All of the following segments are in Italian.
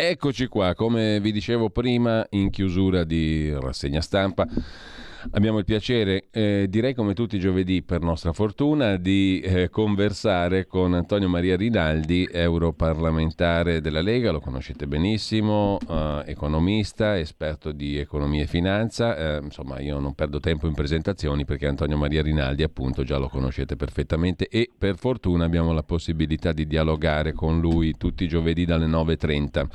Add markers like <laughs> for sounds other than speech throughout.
Eccoci qua, come vi dicevo prima in chiusura di rassegna stampa. Abbiamo il piacere, eh, direi come tutti i giovedì per nostra fortuna, di eh, conversare con Antonio Maria Rinaldi, europarlamentare della Lega, lo conoscete benissimo, eh, economista, esperto di economia e finanza, eh, insomma io non perdo tempo in presentazioni perché Antonio Maria Rinaldi appunto già lo conoscete perfettamente e per fortuna abbiamo la possibilità di dialogare con lui tutti i giovedì dalle 9.30.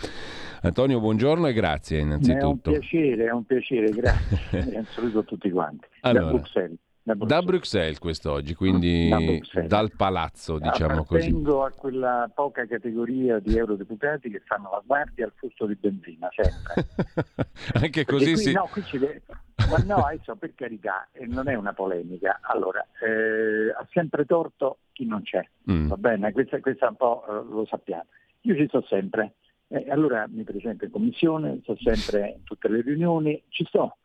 Antonio, buongiorno e grazie innanzitutto. È un piacere, è un piacere, grazie. <laughs> un saluto a tutti quanti. Allora, da Bruxelles. Da Bruxelles. Da Bruxelles quest'oggi, quindi da Bruxelles. dal palazzo, diciamo così. Vengo a quella poca categoria di eurodeputati che fanno la guardia al fusto di benzina, sempre. <laughs> Anche così qui, si... No, qui ci deve... Ma no, <laughs> adesso per carità, non è una polemica. Allora, eh, ha sempre torto chi non c'è, mm. va bene? Questa, questa un po' eh, lo sappiamo. Io ci sto sempre, eh, allora mi presento in commissione, sto sempre in tutte le riunioni, ci sto,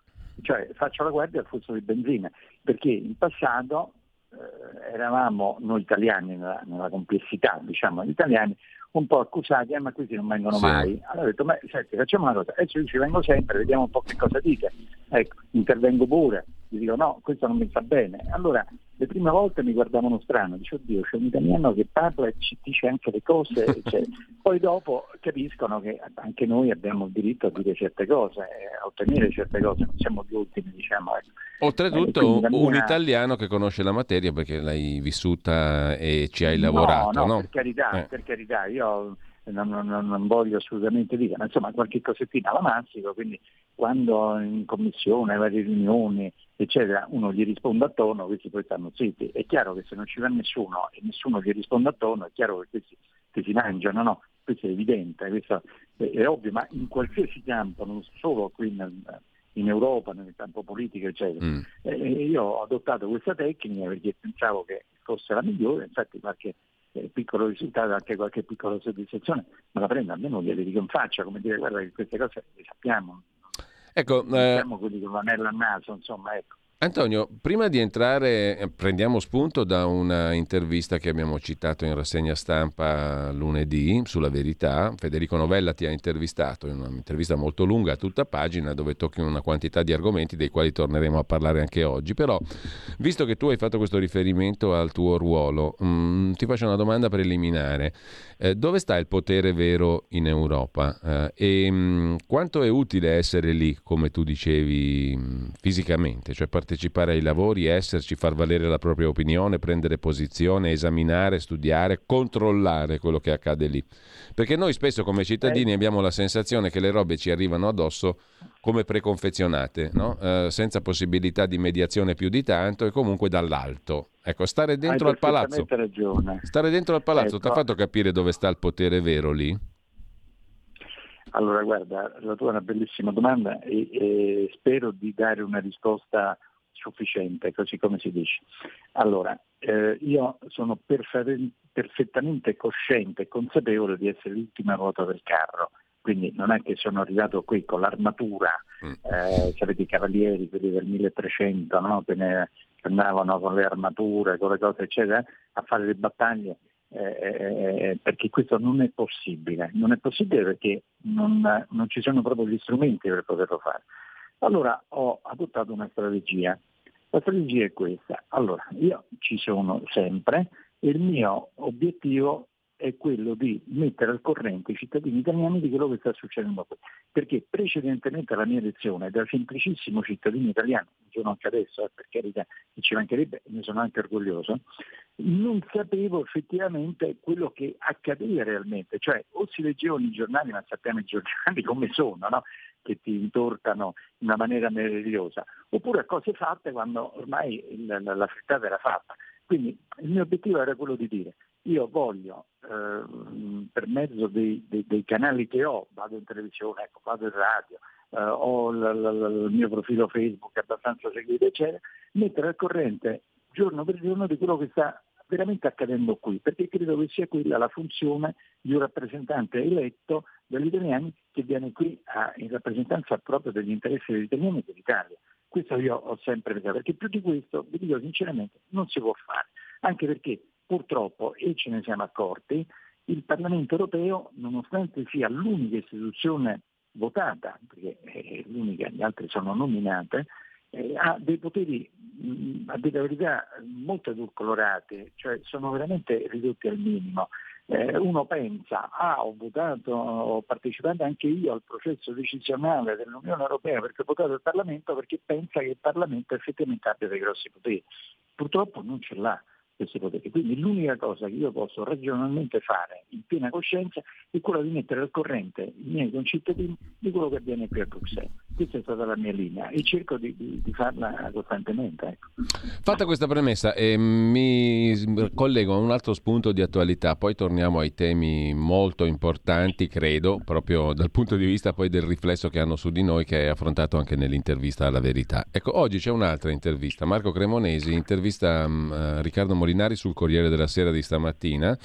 cioè faccio la guardia al flusso di benzina, perché in passato eh, eravamo noi italiani nella, nella, complessità, diciamo gli italiani, un po' accusati, eh, ma questi non vengono sì. mai. Allora ho detto, ma senti, facciamo una cosa, adesso io ci vengo sempre, vediamo un po' che cosa dite. Ecco, intervengo pure, gli dico no, questo non mi fa bene. Allora le prime volte mi guardavano strano, dice oddio c'è un italiano che parla e ci dice anche le cose, <laughs> cioè, poi dopo capiscono che anche noi abbiamo il diritto a dire certe cose, a ottenere certe cose, non siamo gli ultimi diciamo. Ecco. Oltretutto eh, un mia... italiano che conosce la materia perché l'hai vissuta e ci hai lavorato. No, no, no? per carità, eh. per carità, io non, non, non, voglio assolutamente dire, ma insomma qualche cosettina la massico, quindi quando in commissione, varie riunioni, eccetera, uno gli risponde a tono, questi poi stanno zitti. È chiaro che se non ci va nessuno e nessuno gli risponde a tono, è chiaro che questi, questi si mangiano, no? Questo è evidente, questo è, è, ovvio, ma in qualsiasi campo, non solo qui nel, in Europa, nel campo politico, eccetera. Mm. Eh, io ho adottato questa tecnica perché pensavo che fosse la migliore, infatti qualche eh, piccolo risultato, anche qualche piccola soddisfazione, ma la prendo almeno gliele dico in faccia, come dire guarda che queste cose le sappiamo, Ecco, eh, quelli con l'anello al naso, insomma, ecco. Antonio, prima di entrare, eh, prendiamo spunto da una intervista che abbiamo citato in rassegna stampa lunedì sulla verità. Federico Novella ti ha intervistato in un'intervista molto lunga, tutta pagina, dove tocchi una quantità di argomenti dei quali torneremo a parlare anche oggi. Però, visto che tu hai fatto questo riferimento al tuo ruolo, mh, mm, ti faccio una domanda preliminare. Eh, dove sta il potere vero in Europa? Eh, e mh, mm, quanto è utile essere lì, come tu dicevi, mh, mm, fisicamente? Cioè partecipare ai lavori, esserci, far valere la propria opinione, prendere posizione, esaminare, studiare, controllare quello che accade lì. Perché noi spesso come cittadini eh. abbiamo la sensazione che le robe ci arrivano addosso come preconfezionate, no? eh, senza possibilità di mediazione più di tanto e comunque dall'alto. Ecco, stare dentro al palazzo. Ragione. Stare dentro al palazzo ecco. ti ha fatto capire dove sta il potere vero lì? Allora, guarda, la tua è una bellissima domanda e, e spero di dare una risposta sufficiente, così come si dice. Allora, eh, io sono perfe- perfettamente cosciente e consapevole di essere l'ultima ruota del carro, quindi non è che sono arrivato qui con l'armatura, mm. eh, sapete i cavalieri, quelli del 1300, no? che, ne, che andavano con le armature, con le cose eccetera, a fare le battaglie, eh, eh, perché questo non è possibile, non è possibile perché non, non ci sono proprio gli strumenti per poterlo fare. Allora ho adottato una strategia. La strategia è questa. Allora, io ci sono sempre e il mio obiettivo è quello di mettere al corrente i cittadini italiani di quello che sta succedendo qui. Perché precedentemente alla mia elezione, da semplicissimo cittadino italiano, sono anche adesso, eh, per carità, e ci mancherebbe, ne sono anche orgoglioso, non sapevo effettivamente quello che accadeva realmente. Cioè, o si leggevano i giornali, ma sappiamo i giornali <laughs> come sono, no? Che ti intortano in una maniera meravigliosa, oppure cose fatte quando ormai la, frittata era fatta. Quindi il mio obiettivo era quello di dire io voglio eh, per mezzo dei, dei, dei, canali che ho, vado in televisione, ecco, vado in radio, eh, ho l, l, il mio profilo Facebook abbastanza seguito, eccetera, mettere al corrente giorno per giorno di quello che sta veramente accadendo qui, perché credo che sia quella la funzione di un rappresentante eletto dagli italiani che viene qui a, in rappresentanza proprio degli interessi degli italiani e dell'Italia. Questo io ho sempre pensato, perché più di questo, vi dico sinceramente, non si può fare, anche perché purtroppo, e ce ne siamo accorti, il Parlamento europeo, nonostante sia l'unica istituzione votata, perché è l'unica, gli altri sono nominate, eh, ha dei poteri a dire la verità molto edulcorati, cioè sono veramente ridotti al minimo. Eh, uno pensa, ah ho votato, ho partecipato anche io al processo decisionale dell'Unione Europea perché ho votato il Parlamento perché pensa che il Parlamento effettivamente abbia dei grossi poteri. Purtroppo non ce l'ha questi poteri. Quindi l'unica cosa che io posso ragionalmente fare in piena coscienza è quella di mettere al corrente i miei concittadini di quello che avviene qui a Bruxelles. Questa è stata la mia linea e cerco di, di, di farla costantemente. Ecco. Fatta questa premessa, eh, mi collego a un altro spunto di attualità, poi torniamo ai temi molto importanti, credo, proprio dal punto di vista poi del riflesso che hanno su di noi, che hai affrontato anche nell'intervista alla verità. Ecco, oggi c'è un'altra intervista. Marco Cremonesi intervista um, Riccardo Molinari sul Corriere della Sera di stamattina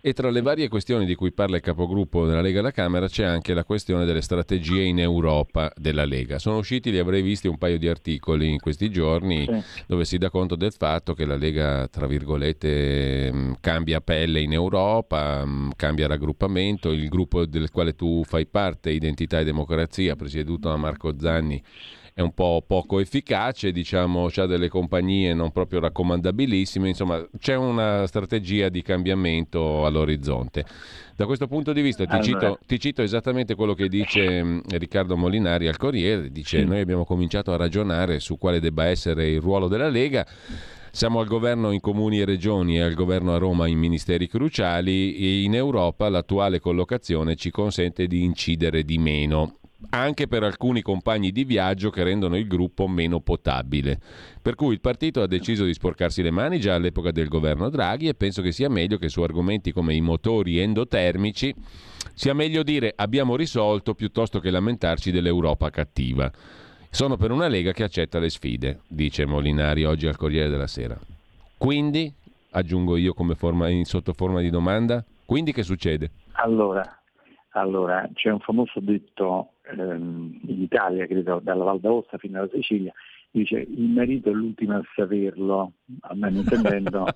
e tra le varie questioni di cui parla il capogruppo della Lega alla Camera c'è anche la questione delle strategie in Europa della Lega. Sono usciti, li avrei visti, un paio di articoli in questi giorni sì. dove si dà conto del fatto che la Lega, tra virgolette, mm, cambia pelle in Europa, mm, cambia raggruppamento, il gruppo del quale tu fai parte, Identità e Democrazia, presieduto da Marco Zanni, è un po' poco efficace, diciamo, ha delle compagnie non proprio raccomandabilissime, insomma c'è una strategia di cambiamento all'orizzonte. Da questo punto di vista ti, allora. cito, ti cito, esattamente quello che dice mm, Riccardo Molinari al Corriere, dice sì. noi abbiamo cominciato a ragionare su quale debba essere il ruolo della Lega. Siamo al governo in comuni e regioni e al governo a Roma in ministeri cruciali e in Europa l'attuale collocazione ci consente di incidere di meno anche per alcuni compagni di viaggio che rendono il gruppo meno potabile. Per cui il partito ha deciso di sporcarsi le mani già all'epoca del governo Draghi e penso che sia meglio che su argomenti come i motori endotermici sia meglio dire abbiamo risolto piuttosto che lamentarci dell'Europa cattiva. Sono per una Lega che accetta le sfide, dice Molinari oggi al Corriere della Sera. Quindi, aggiungo io come forma, in sotto forma di domanda, quindi che succede? Allora, allora, c'è un famoso detto ehm, in Italia, credo, dalla Val d'Aosta fino alla Sicilia, dice il marito è l'ultimo a saperlo, almeno intendendo.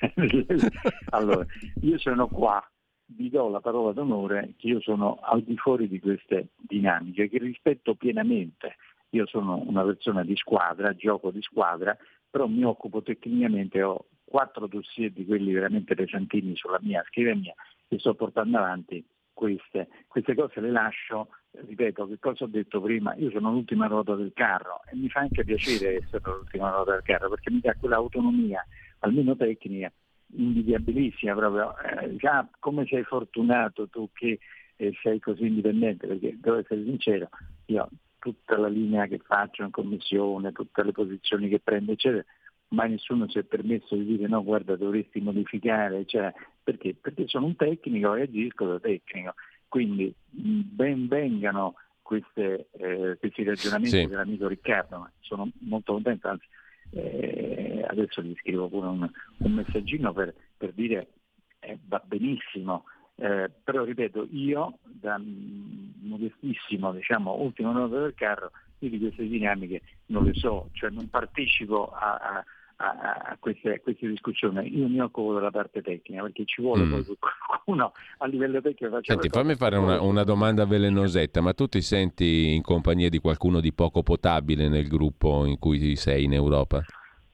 <laughs> allora, io sono qua, vi do la parola d'onore che io sono al di fuori di queste dinamiche, che rispetto pienamente. Io sono una persona di squadra, gioco di squadra, però mi occupo tecnicamente, ho quattro dossier di quelli veramente pesantini sulla mia scrivania che sto portando avanti queste, queste cose le lascio, ripeto, che cosa ho detto prima, io sono l'ultima ruota del carro e mi fa anche piacere essere l'ultima ruota del carro perché mi dà quell'autonomia, almeno tecnica, invidiabilissima proprio. Eh, già come sei fortunato tu che eh, sei così indipendente, perché devo essere sincero, io tutta la linea che faccio in commissione, tutte le posizioni che prendo, eccetera, mai nessuno si è permesso di dire no guarda dovresti modificare, cioè, perché? Perché sono un tecnico e agisco da tecnico, quindi ben vengano queste, eh, questi ragionamenti sì. dell'amico Riccardo, sono molto contento, anzi eh, adesso gli scrivo pure un, un messaggino per, per dire eh, va benissimo, eh, però ripeto, io da modestissimo, diciamo, ultimo nodo del carro, io di queste dinamiche non le so, cioè non partecipo a, a a, queste, a, queste, discussioni. Io mi occupo della parte tecnica perché ci vuole mm. qualcuno a livello tecnico. Senti, fammi fare una, una, domanda velenosetta, ma tu ti senti in compagnia di qualcuno di poco potabile nel gruppo in cui sei in Europa?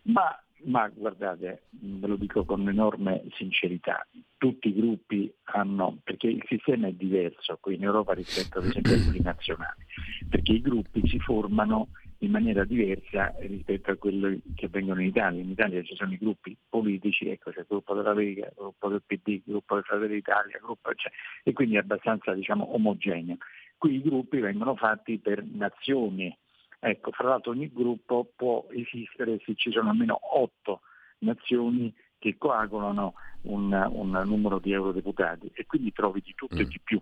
Ma, ma guardate, ve lo dico con enorme sincerità, tutti i gruppi hanno, perché il sistema è diverso qui in Europa rispetto ad esempio ai <clears throat> gruppi nazionali, perché i gruppi si formano in maniera diversa rispetto a quelli che avvengono in Italia. In Italia ci sono i gruppi politici, ecco, c'è il gruppo della Lega, il gruppo del PD, il gruppo del Fratelli d'Italia, gruppo, cioè, e quindi è abbastanza diciamo, omogeneo. Qui i gruppi vengono fatti per nazioni, ecco, fra l'altro ogni gruppo può esistere se ci sono almeno otto nazioni che coagulano un, un numero di eurodeputati e quindi trovi di tutto mm. e di più.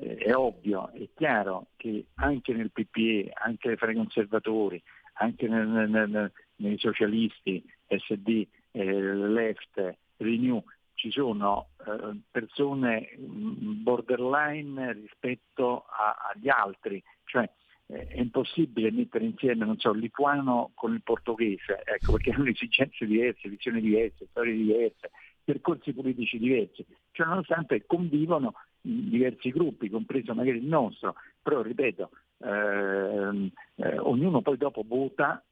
È ovvio, è chiaro che anche nel PPE, anche fra i conservatori, anche nel, nel, nei socialisti, SD, eh, Left, Renew, ci sono eh, persone mm, borderline rispetto a, agli altri, cioè eh, è impossibile mettere insieme, non so, il lituano con il portoghese, ecco, perché hanno esigenze diverse, visioni diverse, storie diverse, percorsi politici diversi, cioè nonostante convivono diversi gruppi, compreso magari il nostro, però ripeto, ehm, eh, ognuno poi dopo vota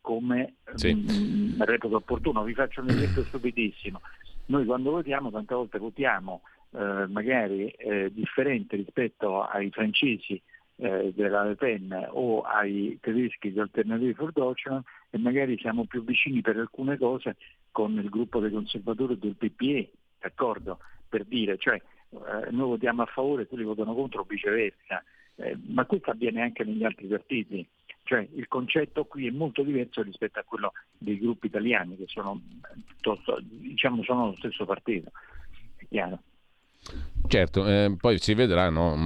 come sì. mh, mm, reputa opportuno. Vi faccio un esempio stupidissimo. Noi quando votiamo, tante volte votiamo eh, magari eh, differente rispetto ai francesi eh, della Le Pen o ai tedeschi di Alternative for Deutschland e magari siamo più vicini per alcune cose con il gruppo dei conservatori del PPE, d'accordo? Per dire, cioè eh, noi votiamo a favore e quelli votano contro o viceversa, eh, ma questo avviene anche negli altri partiti. Cioè il concetto qui è molto diverso rispetto a quello dei gruppi italiani che sono, diciamo, sono lo stesso partito, è chiaro. Certo, eh, poi si vedrà, no?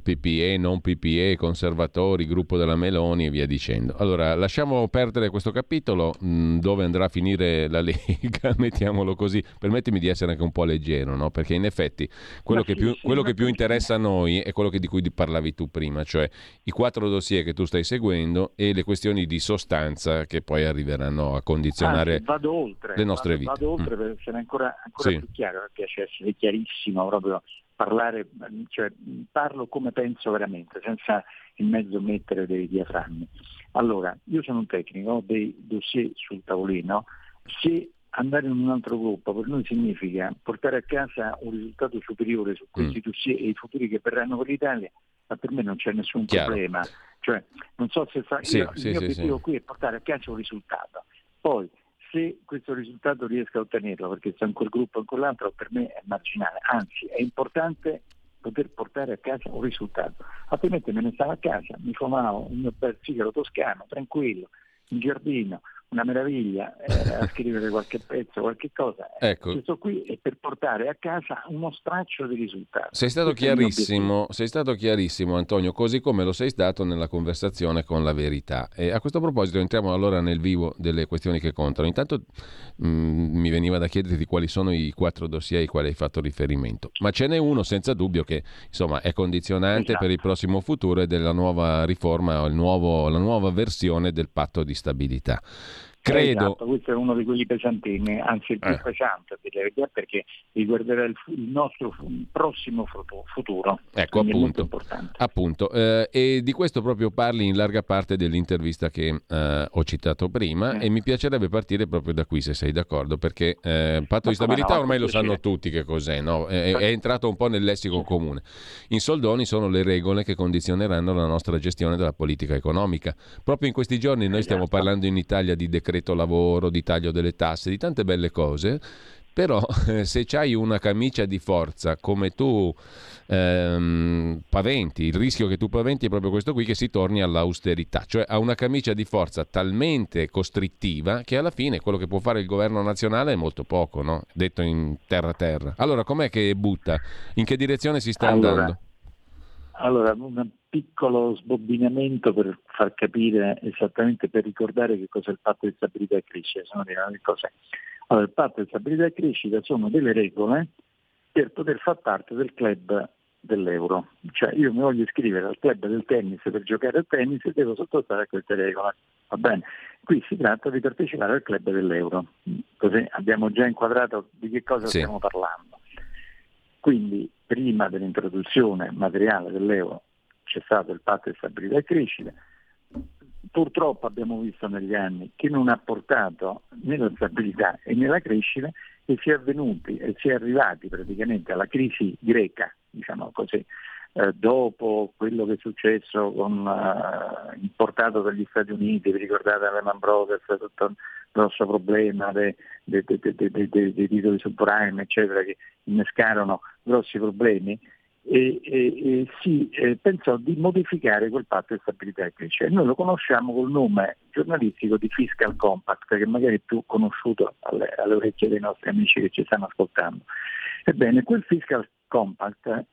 PPE, non PPE, conservatori, gruppo della Meloni e via dicendo. Allora, lasciamo perdere questo capitolo, mh, dove andrà a finire la <laughs> Lega, mettiamolo così. Permettimi di essere anche un po' leggero, no? Perché in effetti quello, che più, quello che più, interessa a noi è quello di cui parlavi tu prima, cioè i quattro dossier che tu stai seguendo e le questioni di sostanza che poi arriveranno a condizionare ah, oltre, le nostre vado, vite. Vado oltre mm. per essere ancora, ancora sì. più chiaro, mi piace essere chiarissimo proprio parlare, cioè, parlo come penso veramente, senza in mezzo mettere dei diaframmi. Allora, io sono un tecnico, ho dei dossier sul tavolino, se andare in un altro gruppo per noi significa portare a casa un risultato superiore su questi mm. dossier e i futuri che verranno per l'Italia, ma per me non c'è nessun Chiaro. problema. Cioè, non so se fa, sì, io, sì, il mio sì, obiettivo qui è portare a casa un risultato. Poi se questo risultato riesco a ottenerlo, perché se in quel gruppo in quell'altro per me è marginale, anzi è importante poter portare a casa un risultato, altrimenti me ne stavo a casa, mi fumavo un mio bel sigaro toscano, tranquillo, in giardino, una meraviglia eh, a <laughs> scrivere qualche pezzo, qualche cosa. Ecco. Questo qui è per portare a casa uno straccio di risultati. Sei stato, chiarissimo, sei stato chiarissimo, Antonio, così come lo sei stato nella conversazione con la verità. E a questo proposito entriamo allora nel vivo delle questioni che contano. Intanto mh, mm, mi veniva da chiederti quali sono i quattro dossier ai quali hai fatto riferimento, ma ce n'è uno senza dubbio che insomma, è condizionante esatto. per il prossimo futuro e della nuova riforma, nuovo, la nuova versione del patto di stabilità. Credo. Esatto, questo è uno di quelli pesantini, anzi il più eh. pesante perché riguarderà il, il, nostro prossimo futuro. Ecco appunto. appunto. Eh, e di questo proprio parli in larga parte dell'intervista che eh, ho citato prima eh. e mi piacerebbe partire proprio da qui se sei d'accordo perché il eh, patto di stabilità no, ormai lo sanno tutti che cos'è, no? è, è, entrato un po' nel lessico comune. In soldoni sono le regole che condizioneranno la nostra gestione della politica economica. Proprio in questi giorni noi stiamo esatto. parlando in Italia di decreto decreto lavoro, di taglio delle tasse, di tante belle cose, però se hai una camicia di forza come tu ehm, paventi, il rischio che tu paventi è proprio questo qui che si torni all'austerità, cioè a una camicia di forza talmente costrittiva che alla fine quello che può fare il governo nazionale è molto poco, no? detto in terra terra. Allora com'è che butta? In che direzione si sta allora, andando? Allora, piccolo sbobbinamento per far capire esattamente, per ricordare che cos'è il patto di stabilità e crescita. Allora, il patto di stabilità e crescita sono delle regole per poter far parte del club dell'euro. Cioè io mi voglio iscrivere al club del tennis per giocare a tennis e devo sottostare a queste regole. Va bene? Qui si tratta di partecipare al club dell'euro. Così abbiamo già inquadrato di che cosa sì. stiamo parlando. Quindi prima dell'introduzione materiale dell'euro c'è stato il patto di stabilità e crescita, purtroppo abbiamo visto negli anni che non ha portato né la stabilità e né la crescita e si è avvenuti e si è arrivati praticamente alla crisi greca, diciamo così, eh, dopo quello che è successo con, uh, importato dagli Stati Uniti, vi ricordate Lehman Brothers, tutto un grosso problema dei titoli subprime, eccetera, che innescarono grossi problemi, e, e, e si eh, pensò di modificare quel patto di stabilità e crescita. Noi lo conosciamo col nome giornalistico di Fiscal Compact, che magari è più conosciuto alle, alle orecchie dei nostri amici che ci stanno ascoltando. Ebbene, quel Fiscal Compact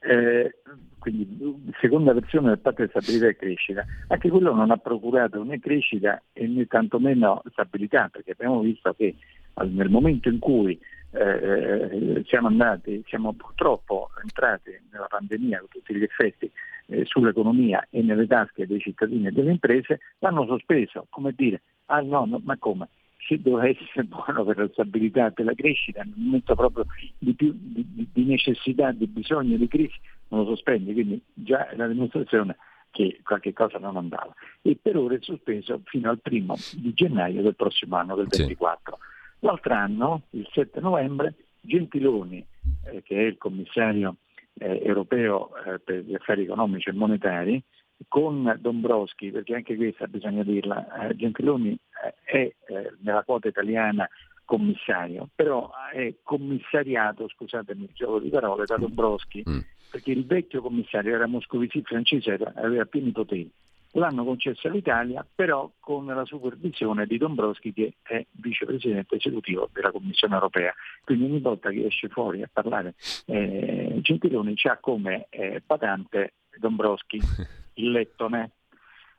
eh, quindi seconda versione del patto di stabilità e crescita, anche quello non ha procurato né crescita né tantomeno stabilità, perché abbiamo visto che nel momento in cui eh, siamo andati, siamo purtroppo entrati nella pandemia con tutti gli effetti eh, sull'economia e nelle tasche dei cittadini e delle imprese, l'hanno sospeso, come dire, ah no, no ma come? Se doveva essere <laughs> buono per la stabilità e per la crescita, nel momento proprio di, più, di, di necessità, di bisogno, di crisi, non lo sospendi, quindi già è la dimostrazione che qualche cosa non andava. E per ora è sospeso fino al primo di gennaio del prossimo anno, del 24. Sì. L'altro anno, il 7 novembre, Gentiloni, eh, che è il commissario eh, europeo eh, per gli affari economici e monetari, con Dombrowski, perché anche questa bisogna dirla, eh, Gentiloni eh, è eh, nella quota italiana commissario, però è commissariato, scusatemi il gioco di parole, da Dombrowski, mm. perché il vecchio commissario era Moscovici francese, aveva pieni poteri l'hanno concesso all'Italia, però con la supervisione di Dombrowski che è vicepresidente esecutivo della Commissione europea. Quindi ogni volta che esce fuori a parlare eh, Gentiloni c'ha come eh, patente Dombrowski, <laughs> il lettone.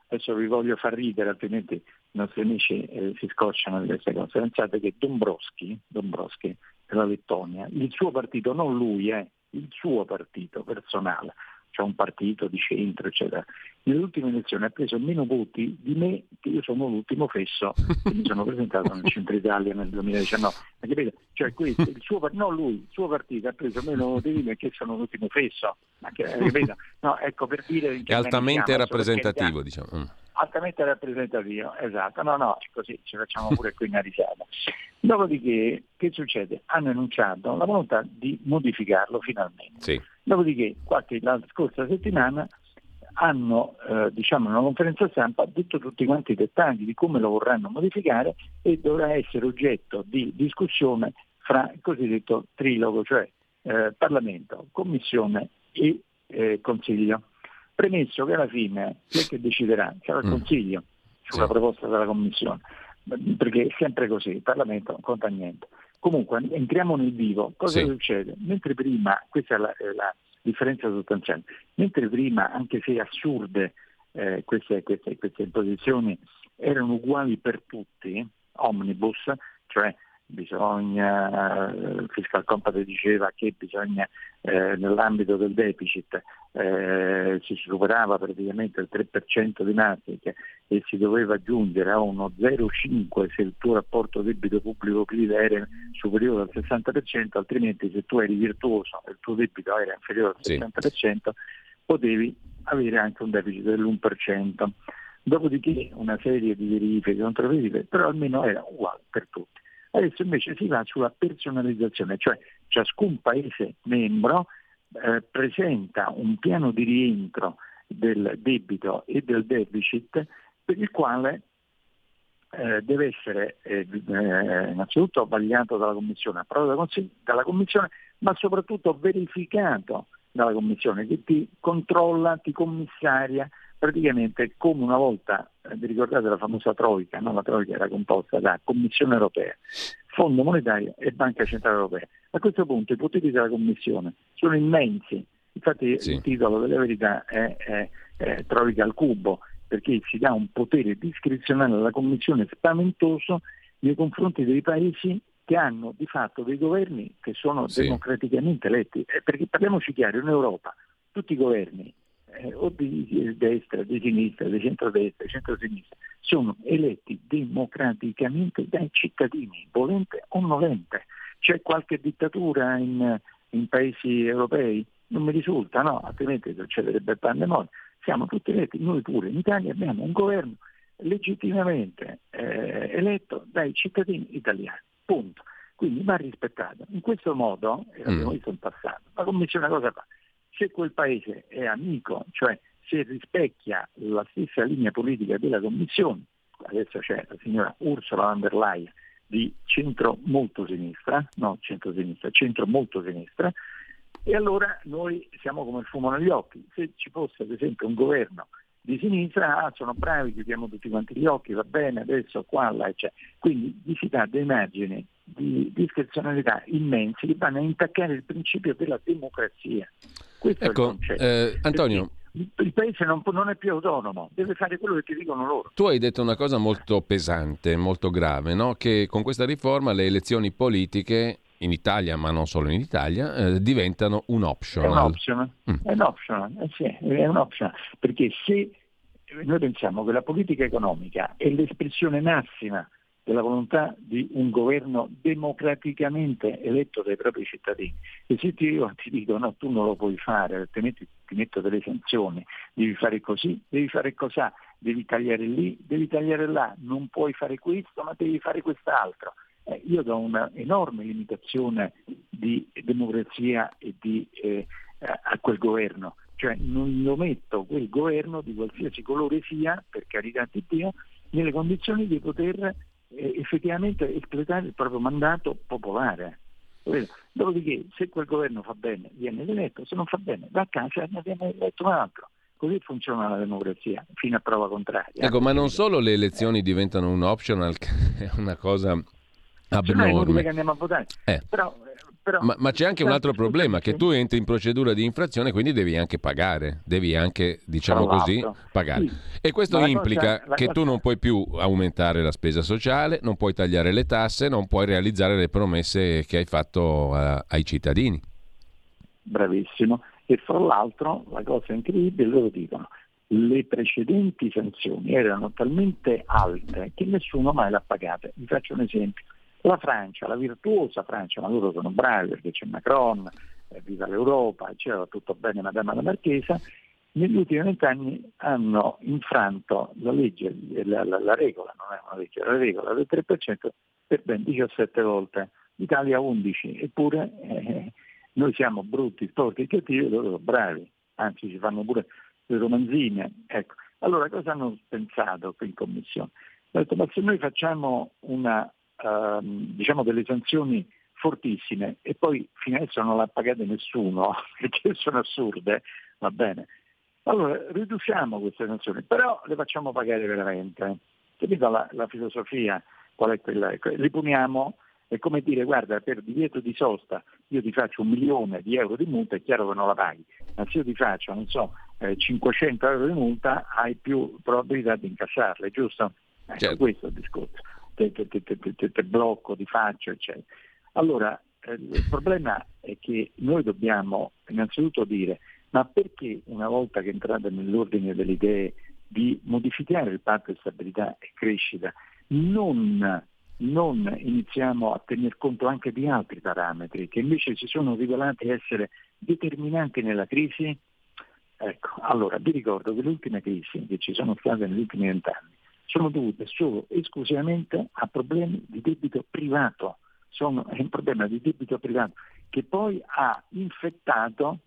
Adesso vi voglio far ridere, altrimenti i nostri amici eh, si scocciano di queste cose. Pensate che Dombrowski, Dombrowski della Lettonia, il suo partito, non lui, eh, il suo partito personale, c'è un partito di centro, eccetera. Nelle ultime elezioni ha preso meno voti di me, che io sono l'ultimo fesso che mi sono presentato nel centro Italia nel 2019. Ma capite? Cioè questo, il suo, no lui, il suo partito ha preso meno voti di me che sono l'ultimo fesso. Capite? No, ecco per dire... È altamente rappresentativo, diciamo. Mm altamente rappresentativo, esatto, no, no, è così, ci facciamo pure qui una risata. Dopodiché, che succede? Hanno annunciato la volontà di modificarlo finalmente. Sì. Dopodiché, qualche, la scorsa settimana hanno, eh, diciamo, in una conferenza stampa detto tutti quanti i dettagli di come lo vorranno modificare e dovrà essere oggetto di discussione fra il cosiddetto trilogo, cioè eh, Parlamento, Commissione e eh, Consiglio. Premesso che alla fine chi è che deciderà? Sarà il mm. Consiglio sulla proposta della Commissione, perché è sempre così, il Parlamento non conta niente. Comunque entriamo nel vivo, cosa sì. succede? Mentre prima, questa è la, la, differenza sostanziale, mentre prima, anche se assurde, eh, queste, queste, queste imposizioni erano uguali per tutti, omnibus, cioè bisogna, il fiscal compact diceva che bisogna eh, nell'ambito del deficit eh, si superava praticamente il 3% di Maastricht e si doveva giungere a uno 0,5 se il tuo rapporto debito pubblico PIL era superiore al 60%, altrimenti se tu eri virtuoso e il tuo debito era inferiore al 60% sì. potevi avere anche un deficit dell'1%. Dopodiché una serie di verifiche, controverifiche, però almeno era uguale per tutti. Adesso invece si va sulla personalizzazione, cioè ciascun Paese membro eh, presenta un piano di rientro del debito e del deficit per il quale eh, deve essere eh, eh innanzitutto vagliato dalla Commissione, approvato dalla Commissione, ma soprattutto verificato dalla Commissione che ti controlla, ti commissaria, praticamente come una volta, eh, vi ricordate la famosa Troica, no? la Troica era composta da Commissione europea, Fondo monetario e Banca Centrale Europea. A questo punto i poteri della Commissione sono immensi, infatti sì. il titolo della verità è, è, è Troica al cubo, perché si dà un potere discrezionale alla Commissione spaventoso nei confronti dei paesi che hanno di fatto dei governi che sono sì. democraticamente eletti. Eh, perché parliamoci chiaro, in Europa tutti i governi eh, o di destra, di sinistra, di centrodestra, di centrosinistra, sono eletti democraticamente dai cittadini, volente o nolente. C'è qualche dittatura in, in paesi europei? Non mi risulta, no, altrimenti succederebbe il pandemonio. Siamo tutti eletti, noi pure. In Italia abbiamo un governo legittimamente eh, eletto dai cittadini italiani. Punto. Quindi va rispettato. In questo modo, e l'abbiamo mm. visto in passato, la Commissione cosa fa? Se quel paese è amico, cioè se rispecchia la stessa linea politica della Commissione, adesso c'è la signora Ursula von der Leyen di centro molto sinistra, no centro sinistra, centro molto sinistra, E allora noi siamo come il fumo negli occhi. Se ci fosse ad esempio un governo di sinistra, ah, sono bravi, chiudiamo tutti quanti gli occhi, va bene, adesso qua, là, eccetera. Quindi vi si dà dei margini di discrezionalità immensi che vanno a intaccare il principio della democrazia. Questo ecco. Eh, Antonio, il paese non, non, è più autonomo, deve fare quello che ti dicono loro. Tu hai detto una cosa molto pesante, molto grave, no? che con questa riforma le elezioni politiche in Italia, ma non solo in Italia, eh, diventano un optional. È un optional, mm. è un optional, eh sì, è un optional, perché se noi pensiamo che la politica economica è l'espressione massima della volontà di un governo democraticamente eletto dai propri cittadini. E se ti, io ti dico no, tu non lo puoi fare, altrimenti ti metto delle sanzioni, devi fare così, devi fare cos'ha, devi tagliare lì, devi tagliare là, non puoi fare questo ma devi fare quest'altro. Eh, io do un'enorme limitazione di democrazia e di, eh, a quel governo, cioè non lo metto quel governo di qualsiasi colore sia, per carità di Dio, nelle condizioni di poter effettivamente espletare il proprio mandato popolare. Dopodiché, se quel governo fa bene, viene eletto, se non fa bene, va a casa e ne viene eletto un altro. Così funziona la democrazia, fino a prova contraria. Ecco, ma non solo le elezioni diventano un optional, <laughs> che è una cosa abnorme. Cioè, che andiamo a votare. Eh. Però però, ma, ma, c'è anche un altro problema, che tu entri in procedura di infrazione, quindi devi anche pagare, devi anche, diciamo così, pagare. Sì. E questo ma implica cosa, che cosa... tu non puoi più aumentare la spesa sociale, non puoi tagliare le tasse, non puoi realizzare le promesse che hai fatto a, ai cittadini. Bravissimo. E fra l'altro, la cosa incredibile, loro dicono, le precedenti sanzioni erano talmente alte che nessuno mai le ha pagate. Vi faccio un esempio la Francia, la virtuosa Francia, ma loro sono bravi perché c'è Macron, eh, viva l'Europa, eccetera, tutto bene Madame la Marchesa, negli ultimi vent'anni hanno infranto la legge, la, la, la, regola, non è una legge, la regola del 3% per ben 17 volte, l'Italia 11, eppure eh, noi siamo brutti, sporchi e cattivi, loro sono bravi, anzi ci fanno pure le romanzine. Ecco. Allora cosa hanno pensato qui in Commissione? Hanno detto, ma se noi facciamo una ehm, diciamo delle sanzioni fortissime e poi fino adesso non l'ha pagate nessuno <laughs> perché sono assurde, va bene. Allora riduciamo queste sanzioni, però le facciamo pagare veramente. Capito la, la filosofia? Qual è quella? Li puniamo, è come dire guarda per divieto di sosta io ti faccio un milione di euro di multa, è chiaro che non la paghi, ma se io ti faccio, non so, eh, 500 euro di multa hai più probabilità di incassarle, giusto? Ecco, certo. questo è il discorso te, blocco di faccia, eccetera. Allora, eh, il problema è che noi dobbiamo innanzitutto dire ma perché una volta che entrate nell'ordine delle idee di modificare il patto di stabilità e crescita non, non iniziamo a tener conto anche di altri parametri che invece si sono rivelati essere determinanti nella crisi? Ecco, allora vi ricordo che le ultime crisi che ci sono state negli ultimi vent'anni sono dovute solo esclusivamente a problemi di debito privato. Sono, è un problema di debito privato che poi ha infettato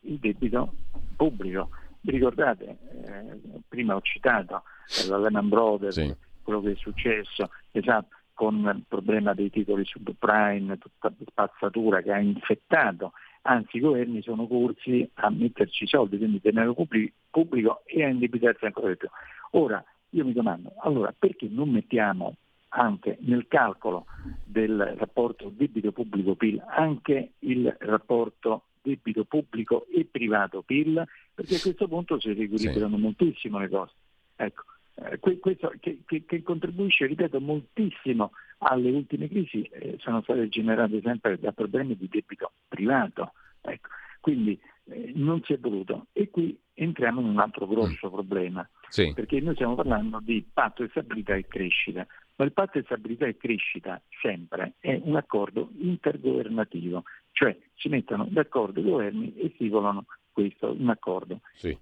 il debito pubblico. Vi ricordate, eh, prima ho citato eh, la Lehman Brothers, sì. quello che è successo, esatto, con il problema dei titoli subprime, tutta la spazzatura che ha infettato, anzi i governi sono corsi a metterci soldi, quindi denaro pubblico e a indebitarsi ancora di più. Ora, io mi domando, allora perché non mettiamo anche nel calcolo del rapporto debito pubblico-PIL anche il rapporto debito pubblico e privato PIL, perché a questo punto si riequilibrano sì. moltissimo le cose. Ecco, eh, questo che, che, che, contribuisce, ripeto, moltissimo alle ultime crisi, eh, sono state generate sempre da problemi di debito privato. Ecco, quindi non si è voluto. E qui entriamo in un altro grosso mm. problema, sì. perché noi stiamo parlando di patto di stabilità e crescita, ma il patto di stabilità e crescita sempre è un accordo intergovernativo, cioè si mettono d'accordo i governi e stipulano questo, un accordo. Sì.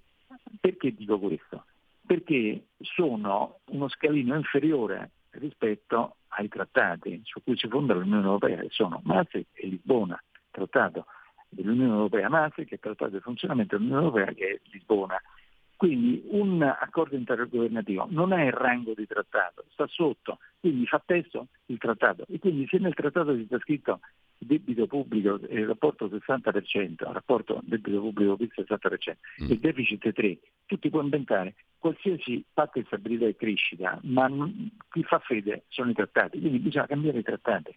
Perché dico questo? Perché sono uno scalino inferiore rispetto ai trattati su cui si fonda l'Unione Europea, che sono Maastricht e Lisbona, trattato dell'Unione Europea, Maastricht, che è il trattato di funzionamento dell'Unione Europea che è Lisbona. Quindi un accordo intergovernativo non è il rango di trattato, sta sotto, quindi fa testo il trattato. E quindi se nel trattato ci sta scritto debito pubblico il rapporto 60%, il rapporto debito pubblico PIL 60%, mm. il deficit 3, tu ti puoi inventare qualsiasi patto di stabilità e crescita, ma chi fa fede sono i trattati, quindi bisogna cambiare i trattati.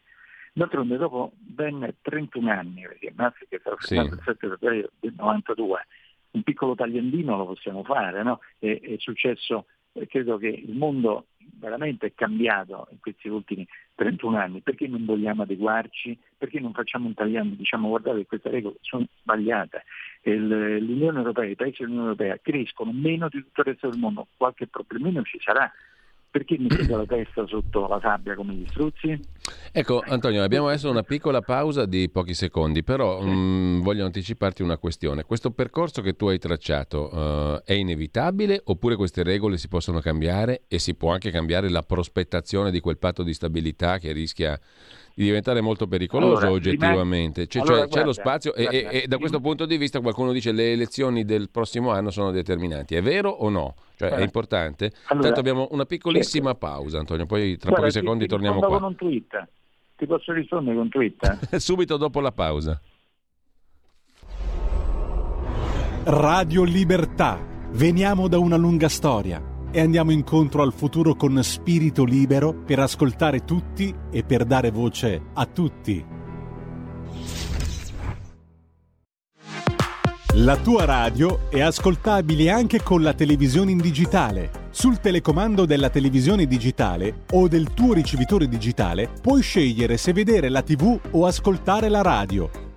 D'altronde dopo ben 31 anni, perché Maastricht è stato firmato il 7 febbraio del 92, un piccolo tagliandino lo possiamo fare, no? è, è successo, eh, credo che il mondo veramente è cambiato in questi ultimi 31 anni, perché non vogliamo adeguarci, perché non facciamo un tagliando, diciamo guardate che queste regole sono sbagliate, l'Unione Europea, i paesi dell'Unione Europea crescono meno di tutto il resto del mondo, qualche problemino ci sarà, perché mettete la testa sotto la sabbia come gli struzzi? Ecco Antonio, abbiamo adesso una piccola pausa di pochi secondi, però sì. mh, mm, voglio anticiparti una questione. Questo percorso che tu hai tracciato uh, è inevitabile oppure queste regole si possono cambiare e si può anche cambiare la prospettazione di quel patto di stabilità che rischia di diventare molto pericoloso allora, oggettivamente. Cioè, allora, cioè, guarda, c'è lo spazio guarda, e, e, e, da questo punto di vista qualcuno dice che le elezioni del prossimo anno sono determinanti. È vero o no? Cioè, è importante? Allora, Intanto abbiamo una piccolissima certo. pausa, Antonio, poi tra guarda, pochi secondi ti, torniamo qua. Con un tweet. Ti posso rispondere con un tweet? <laughs> Subito dopo la pausa. Radio Libertà. Veniamo da una lunga storia e andiamo incontro al futuro con spirito libero per ascoltare tutti e per dare voce a tutti. La tua radio è ascoltabile anche con la televisione in digitale. Sul telecomando della televisione digitale o del tuo ricevitore digitale puoi scegliere se vedere la TV o ascoltare la radio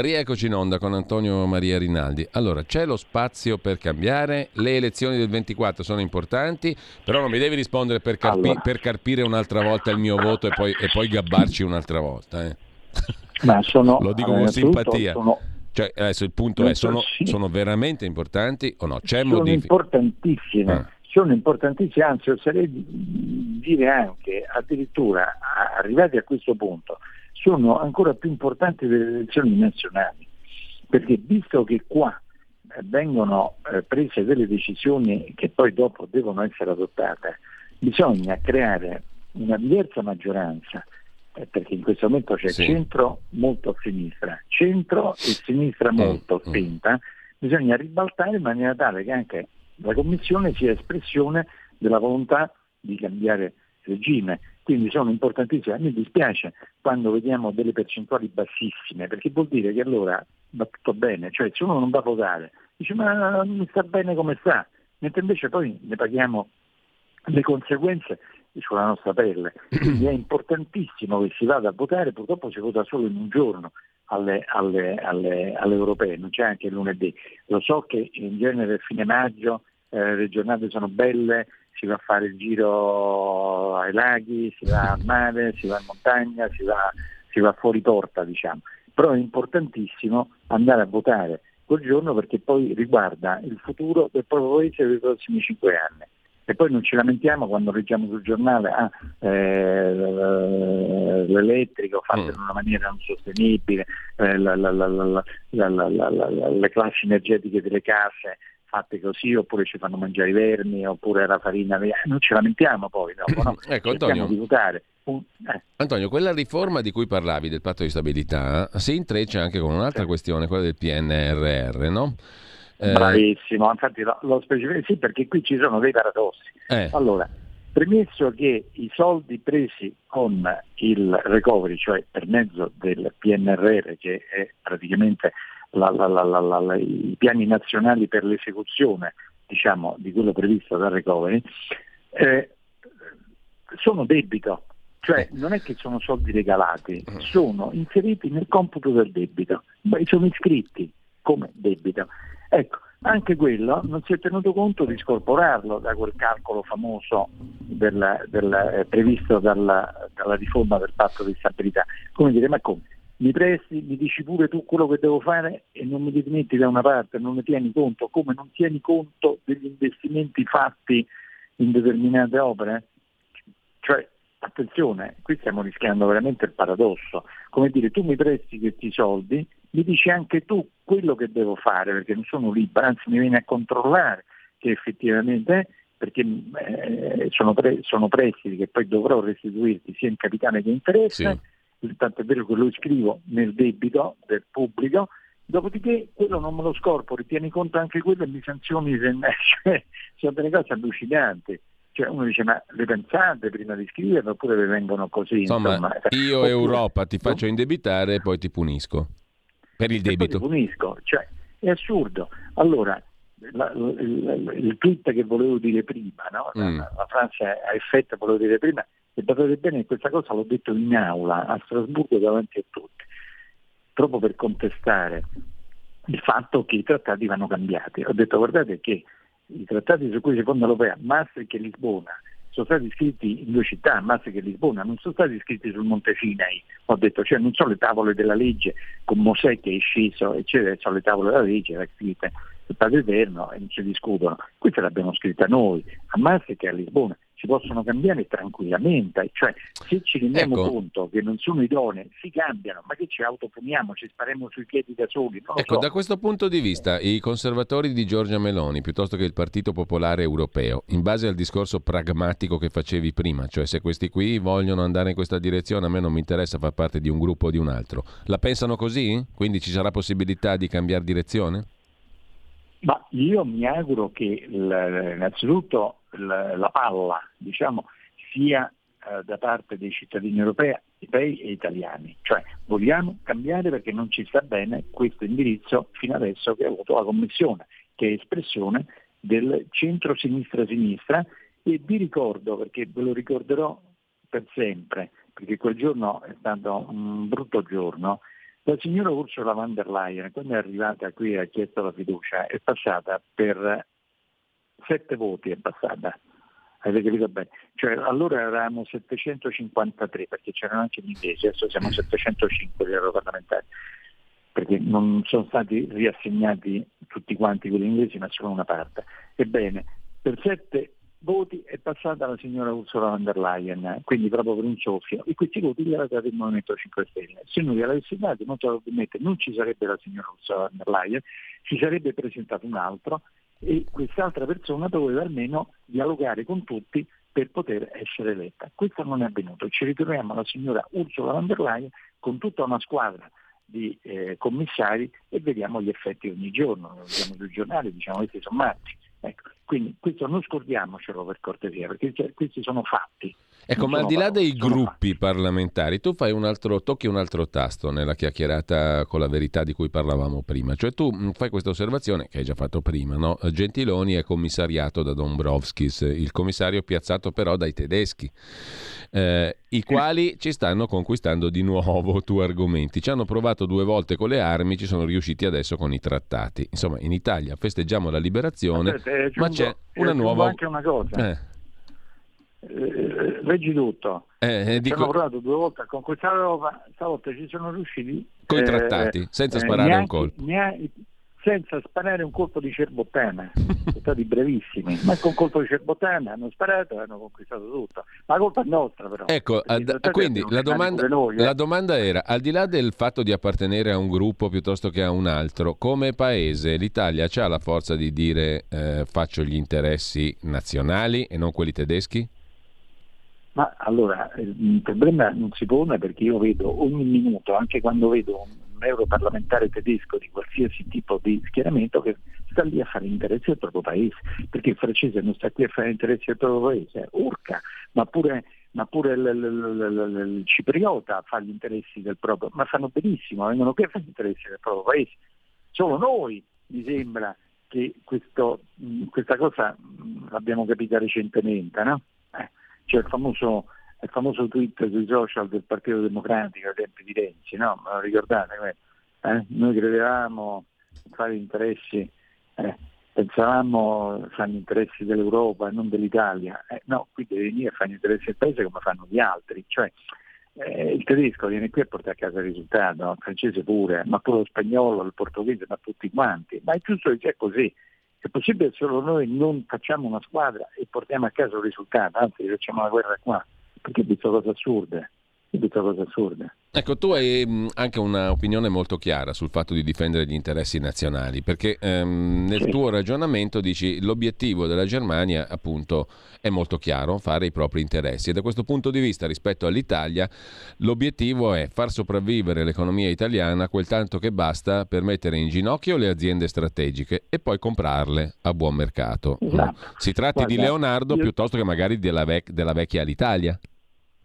Rieccoci in onda con Antonio Maria Rinaldi. Allora, c'è lo spazio per cambiare, le elezioni del 24 sono importanti, però non mi devi rispondere per, carpi- allora. per carpire un'altra volta il mio voto e poi, e poi gabbarci un'altra volta. Eh. Sono, Lo dico con simpatia. Sono, cioè, adesso il punto è, sono, sì. sono, veramente importanti o no? C'è sono modifica? importantissime. Ah. Sono importantissime, anzi oserei dire anche addirittura arrivati a questo punto sono ancora più importanti delle elezioni nazionali, perché visto che qua eh, vengono eh, prese delle decisioni che poi dopo devono essere adottate, bisogna creare una diversa maggioranza, eh, perché in questo momento c'è sì. centro molto a sinistra, centro e sinistra molto spinta, bisogna ribaltare in maniera tale che anche la Commissione sia espressione della volontà di cambiare regime quindi sono importantissime. Mi dispiace quando vediamo delle percentuali bassissime, perché vuol dire che allora va tutto bene, cioè se uno non va a votare, dice ma mi sta bene come sta, mentre invece poi ne paghiamo le conseguenze sulla nostra pelle. Quindi è importantissimo che si vada a votare, purtroppo si vota solo in un giorno alle, alle, alle, alle europee, non c'è anche il lunedì. Lo so che in genere a fine maggio eh, le giornate sono belle, si va a fare il giro ai laghi, si va al mare, si va in montagna, si va, si va fuori porta, diciamo. Però è importantissimo andare a votare quel giorno perché poi riguarda il futuro del proprio paese per i prossimi cinque anni. E poi non ci lamentiamo quando leggiamo sul giornale ah, eh, l'elettrico fatto mm. in una maniera non sostenibile, eh, la, la, la, le classi energetiche delle case fatte così oppure ci fanno mangiare i vermi oppure la farina non ci lamentiamo poi dopo no? <laughs> ecco Antonio, di votare eh. Antonio, quella riforma di cui parlavi del patto di stabilità si intreccia anche con un'altra sì. questione, quella del PNRR, no? Eh... Bravissimo, infatti lo, lo specifico sì perché qui ci sono dei paradossi. Eh. Allora, premesso che i soldi presi con il recovery, cioè per mezzo del PNRR, che è praticamente la, la, i piani nazionali per l'esecuzione diciamo, di quello previsto dal recovery, eh, sono debito, cioè non è che sono soldi regalati, mm. sono inseriti nel computo del debito, ma sono iscritti come debito. Ecco, anche quello non si è tenuto conto di scorporarlo da quel calcolo famoso della, della, eh, previsto dalla, dalla, riforma del patto di stabilità. Come dire, ma come? Mi presti, mi dici pure tu quello che devo fare e non mi metti da una parte, non ne tieni conto, come non tieni conto degli investimenti fatti in determinate opere? Cioè, attenzione, qui stiamo rischiando veramente il paradosso. Come dire, tu mi presti questi soldi, mi dici anche tu quello che devo fare, perché non sono libero, anzi mi vieni a controllare che effettivamente perché eh, sono, pre- sono, prestiti che poi dovrò restituirti sia in capitale che in interesse, sì. Tanto è vero che lo scrivo nel debito del pubblico, dopodiché quello non me lo scorpo, ritieni conto anche quello e mi sanzioni se cioè, <laughs> sono delle cose allucinanti. Cioè uno dice ma le pensate prima di scriverlo oppure le vengono così? Insomma, insomma. io oppure, Europa ti faccio indebitare e poi ti punisco per il debito. ti punisco, cioè è assurdo. Allora, la, il, il, tweet che volevo dire prima, no? mm. la, la, Francia a effetto volevo dire prima, e badate bene questa cosa l'ho detto in aula a Strasburgo davanti a tutti, proprio per contestare il fatto che i trattati vanno cambiati. Ho detto guardate che i trattati su cui si fonda l'Europea, Maastricht e Lisbona, sono stati scritti in due città, Maastricht e Lisbona, non sono stati scritti sul Monte Sinai, ho detto, cioè non sono le tavole della legge con Mosè che è sceso, eccetera, sono le tavole della legge scritte il Padre Eterno e non si discutono. Questa l'abbiamo scritta noi, a Maastricht e a Lisbona si possono cambiare tranquillamente, cioè se ci rendiamo ecco. conto che non sono idonei, si cambiano, ma che ci autoponiamo, ci spariamo sui piedi da soli. ecco, so. da questo punto di vista, i conservatori di Giorgia Meloni, piuttosto che il Partito Popolare Europeo, in base al discorso pragmatico che facevi prima, cioè se questi qui vogliono andare in questa direzione, a me non mi interessa far parte di un gruppo o di un altro, la pensano così? Quindi ci sarà possibilità di cambiare direzione? Ma io mi auguro che innanzitutto la palla diciamo, sia eh, da parte dei cittadini europei e italiani, cioè vogliamo cambiare perché non ci sta bene questo indirizzo fino adesso che ha avuto la Commissione, che è espressione del centro-sinistra-sinistra. E vi ricordo, perché ve lo ricorderò per sempre, perché quel giorno è stato un brutto giorno, la signora Ursula von der Leyen, quando è arrivata qui e ha chiesto la fiducia, è passata per sette voti, è passata. Avete capito bene? Cioè, allora eravamo 753 perché c'erano anche gli inglesi, adesso siamo 705 di europarlamentari, perché non sono stati riassegnati tutti quanti quelli inglesi, ma solo una parte. Ebbene, per sette voti è passata la signora Ursula von der Leyen, quindi proprio per un soffio, e questi voti li aveva dati il Movimento 5 Stelle. Se non li avessi dati molto probabilmente non ci sarebbe la signora Ursula von der Leyen, si sarebbe presentato un altro e quest'altra persona doveva almeno dialogare con tutti per poter essere eletta. Questo non è avvenuto, ci ritroviamo la signora Ursula von der Leyen con tutta una squadra di eh, commissari e vediamo gli effetti ogni giorno, lo vediamo sui giornali, diciamo questi sono matti. Ecco. Quindi questo non scordiamocelo per cortesia, perché cioè, questi sono fatti. Ecco, ma al di là dei gruppi parlamentari, tu fai un altro, tocchi un altro tasto nella chiacchierata con la verità di cui parlavamo prima. Cioè tu mm, fai questa osservazione, che hai già fatto prima, no? Gentiloni è commissariato da Dombrovskis, il commissario piazzato però dai tedeschi, eh, i quali ci stanno conquistando di nuovo tu argomenti. Ci hanno provato due volte con le armi, ci sono riusciti adesso con i trattati. Insomma, in Italia festeggiamo la liberazione, Aspetta, ma c'è una nuova... anche una cosa. Eh. Eh, leggi tutto. Eh, eh, dico... Abbiamo provato due volte a conquistare l'Europa, stavolta ci sono riusciti. Con i trattati, senza sparare neanche, un colpo. Neanche, senza sparare un colpo di cerbottana, <laughs> sono stati brevissimi, ma con colpo di cerbottana hanno sparato e hanno conquistato tutto. Ma la colpa è nostra però. Ecco, ad, quindi la domanda, noi, eh. la domanda, era, al di là del fatto di appartenere a un gruppo piuttosto che a un altro, come paese l'Italia ha la forza di dire eh, faccio gli interessi nazionali e non quelli tedeschi? Ma allora, il problema non si pone perché io vedo ogni minuto, anche quando vedo un europarlamentare tedesco di qualsiasi tipo di schieramento che sta lì a fare interessi del proprio paese, perché il francese non sta qui a fare interessi del proprio paese, urca, ma pure, ma pure il, il, il, il, cipriota fa gli interessi del proprio, ma fanno benissimo, vengono qui a fare gli interessi del proprio paese. Solo noi, mi sembra, che questo, questa cosa l'abbiamo capita recentemente, no? Eh, c'è il famoso il famoso tweet sui social del Partito Democratico ai tempi di Renzi, no? Me lo ricordate? Eh? Noi credevamo fare interessi, eh? pensavamo fanno interessi dell'Europa e non dell'Italia, eh, no, qui devi venire a fare gli interessi del paese come fanno gli altri, cioè eh, il tedesco viene qui a portare a casa il risultato, il francese pure, ma pure lo spagnolo, il portoghese, ma tutti quanti, ma è giusto che sia così. È possibile solo noi non facciamo una squadra e portiamo a casa un risultato, anzi facciamo la guerra qua, perché ho visto cose assurde subito cose assurde. Ecco, tu hai anche un'opinione molto chiara sul fatto di difendere gli interessi nazionali, perché ehm, nel sì. tuo ragionamento dici l'obiettivo della Germania appunto è molto chiaro, fare i propri interessi e da questo punto di vista rispetto all'Italia l'obiettivo è far sopravvivere l'economia italiana quel tanto che basta per mettere in ginocchio le aziende strategiche e poi comprarle a buon mercato. Esatto. Si tratti Guarda, di Leonardo io... piuttosto che magari della, vec- della vecchia Alitalia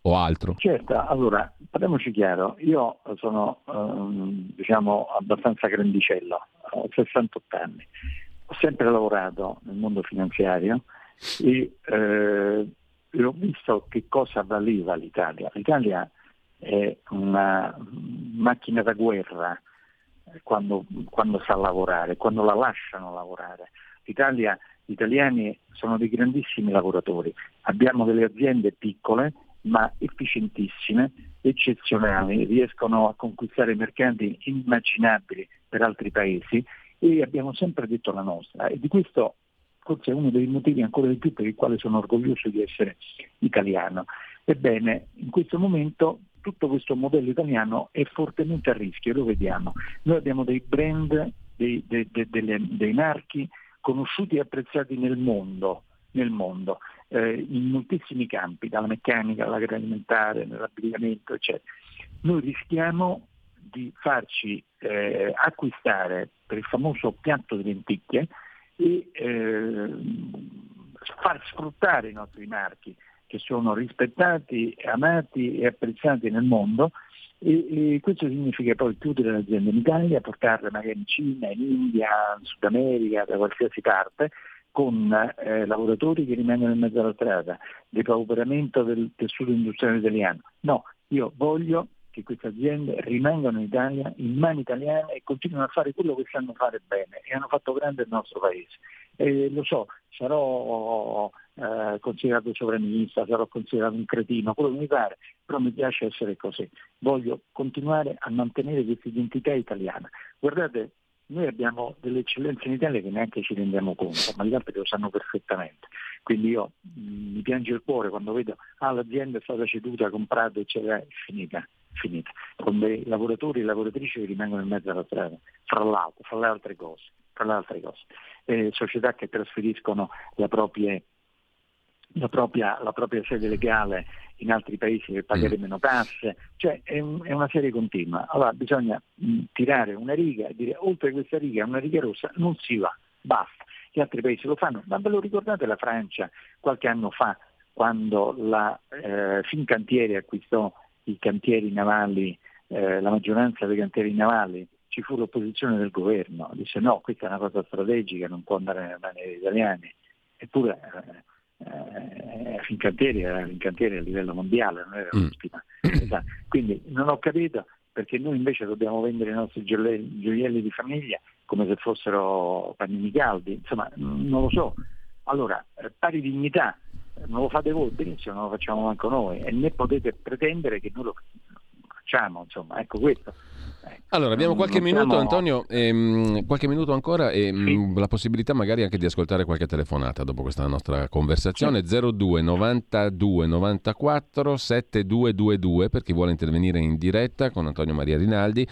o altro? Certo, allora parliamoci chiaro, io sono ehm, diciamo abbastanza grandicello, ho 68 anni, ho sempre lavorato nel mondo finanziario e eh, ho visto che cosa valeva l'Italia. L'Italia è una macchina da guerra quando, quando sa lavorare, quando la lasciano lavorare. L'Italia, gli italiani sono dei grandissimi lavoratori, abbiamo delle aziende piccole ma efficientissime, eccezionali, riescono a conquistare mercati inimmaginabili per altri paesi e abbiamo sempre detto la nostra e di questo forse è uno dei motivi ancora di più per il quale sono orgoglioso di essere italiano. Ebbene, in questo momento tutto questo modello italiano è fortemente a rischio, lo vediamo. Noi abbiamo dei brand, dei, dei, dei, dei marchi conosciuti e apprezzati nel mondo, nel mondo eh, in moltissimi campi, dalla meccanica all'agroalimentare, nell'abbigliamento, eccetera. Noi rischiamo di farci eh, acquistare per il famoso piatto di lenticchie e eh, far sfruttare i nostri marchi che sono rispettati, amati e apprezzati nel mondo e, e, questo significa poi chiudere le aziende in Italia, portarle magari in Cina, in India, in Sud America, da qualsiasi parte con eh, lavoratori che rimangono in mezzo alla strada, depauperamento del tessuto industriale italiano. No, io voglio che queste aziende rimangano in Italia, in mani italiane e continuino a fare quello che sanno fare bene e hanno fatto grande il nostro paese. E lo so, sarò eh, considerato sovranista, sarò considerato un cretino, quello che mi pare, però mi piace essere così. Voglio continuare a mantenere questa identità italiana. Guardate, noi abbiamo delle eccellenze in Italia che neanche ci rendiamo conto, ma gli altri lo sanno perfettamente. Quindi io mh, mm, mi piange il cuore quando vedo ah, l'azienda è stata ceduta, comprata, eccetera, è finita, finita. Con dei lavoratori e lavoratrici che rimangono in mezzo alla strada, fra l'altro, fra le altre cose. Le altre cose. Eh, società che trasferiscono la propria la propria, la propria, sede legale in altri paesi per pagare mm. meno tasse, cioè è, un, è, una serie continua. Allora bisogna mh, mm, tirare una riga e dire oltre questa riga, una riga rossa, non si va, basta. Gli altri paesi lo fanno, ma ve lo ricordate la Francia qualche anno fa quando la eh, Fincantieri acquistò i cantieri navali, eh, la maggioranza dei cantieri navali, ci fu l'opposizione del governo, disse no, questa è una cosa strategica, non può andare nelle mani degli italiani. Eppure eh, eh, Fincantieri era Fincantieri a livello mondiale, non era mm. Esatto. Quindi non ho capito perché noi invece dobbiamo vendere i nostri gioielli di famiglia come se fossero panini caldi, insomma non lo so. Allora, eh, pari dignità, non lo fate voi, benissimo, non lo facciamo manco noi e né potete pretendere che noi lo facciamo, insomma, ecco questo. Allora, abbiamo qualche non minuto, siamo... Antonio, ehm, qualche minuto ancora e sì. mh, la possibilità magari anche di ascoltare qualche telefonata dopo questa nostra conversazione. Sì. 02 92 94 7222 per chi vuole intervenire in diretta con Antonio Maria Rinaldi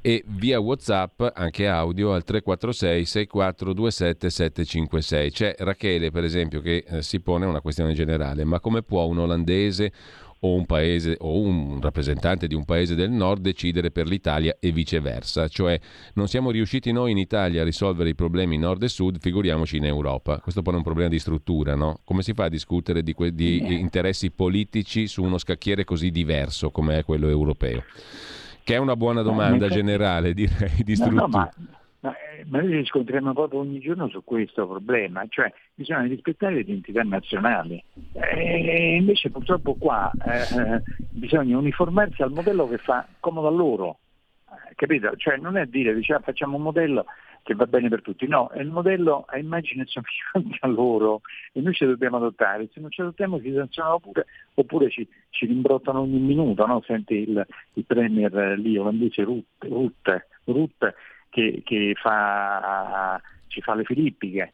e via WhatsApp anche audio al 346 6427 756. C'è Rachele, per esempio, che eh, si pone una questione generale, ma come può un olandese o un paese o un rappresentante di un paese del nord decidere per l'Italia e viceversa, cioè non siamo riusciti noi in Italia a risolvere i problemi nord e sud, figuriamoci in Europa. Questo pone un problema di struttura, no? Come si fa a discutere di, que- di interessi politici su uno scacchiere così diverso come è quello europeo? Che è una buona domanda generale, <laughs> direi, di struttura. No, no, ma, ma noi ci scontriamo proprio ogni giorno su questo problema, cioè bisogna rispettare le identità nazionali. E invece purtroppo qua eh, bisogna uniformarsi al modello che fa comodo a loro. Eh, capito? Cioè non è dire diciamo, facciamo un modello che va bene per tutti. No, è il modello <laughs> a immagine e somiglianza loro e noi ci dobbiamo adottare, se non ci adottiamo ci sanzionano pure oppure ci, ci rimbrottano ogni minuto, no? senti il, il premier lì olandese Rutte, Rutte, Rutte che, che fa, ci fa le filippiche,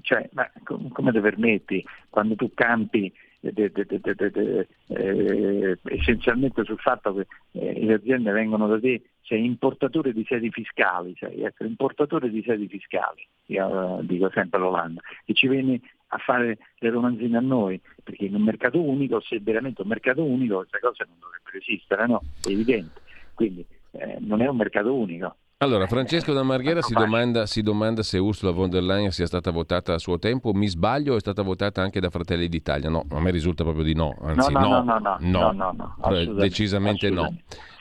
cioè, ma come ti permetti quando tu campi de, de, de, eh, essenzialmente sul fatto che eh, le aziende vengono da te, sei importatore di sedi fiscali, sei ecco, importatore di sedi fiscali, io eh, dico sempre l'Olanda, e ci vieni a fare le romanzine a noi, perché in un mercato unico, se veramente un mercato unico, queste cose non dovrebbero esistere, no? È evidente. Quindi eh, non è un mercato unico, allora, Francesco da Marghera si domanda, si domanda, se Ursula von der Leyen sia stata votata a suo tempo. Mi sbaglio, è stata votata anche da Fratelli d'Italia? No, a me risulta proprio di no. Anzi, no, no, no, no, no, no, no, no decisamente no.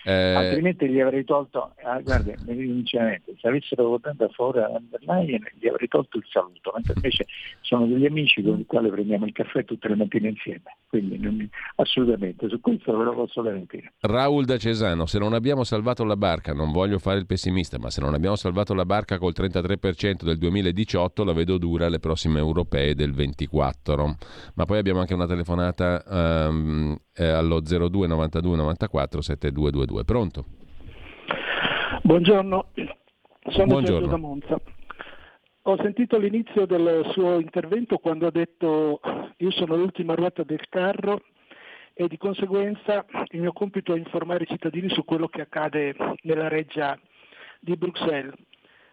Eh... Altrimenti gli avrei tolto, ah, guarda, sinceramente, se avessero votato a favore a Leyen gli avrei tolto il saluto, mentre invece sono degli amici con i quali prendiamo il caffè tutte le mattine insieme, quindi non, assolutamente, su questo ve lo posso garantire. Raul da Cesano, se non abbiamo salvato la barca, non voglio fare il pessimista, ma se non abbiamo salvato la barca col 33% del 2018 la vedo dura alle prossime europee del 24. Ma poi abbiamo anche una telefonata um, eh, allo 02 92 94 7222. Pronto? Buongiorno, sono Buongiorno. da Monza. Ho sentito l'inizio del suo intervento quando ha detto io sono l'ultima ruota del carro e di conseguenza il mio compito è informare i cittadini su quello che accade nella reggia di Bruxelles.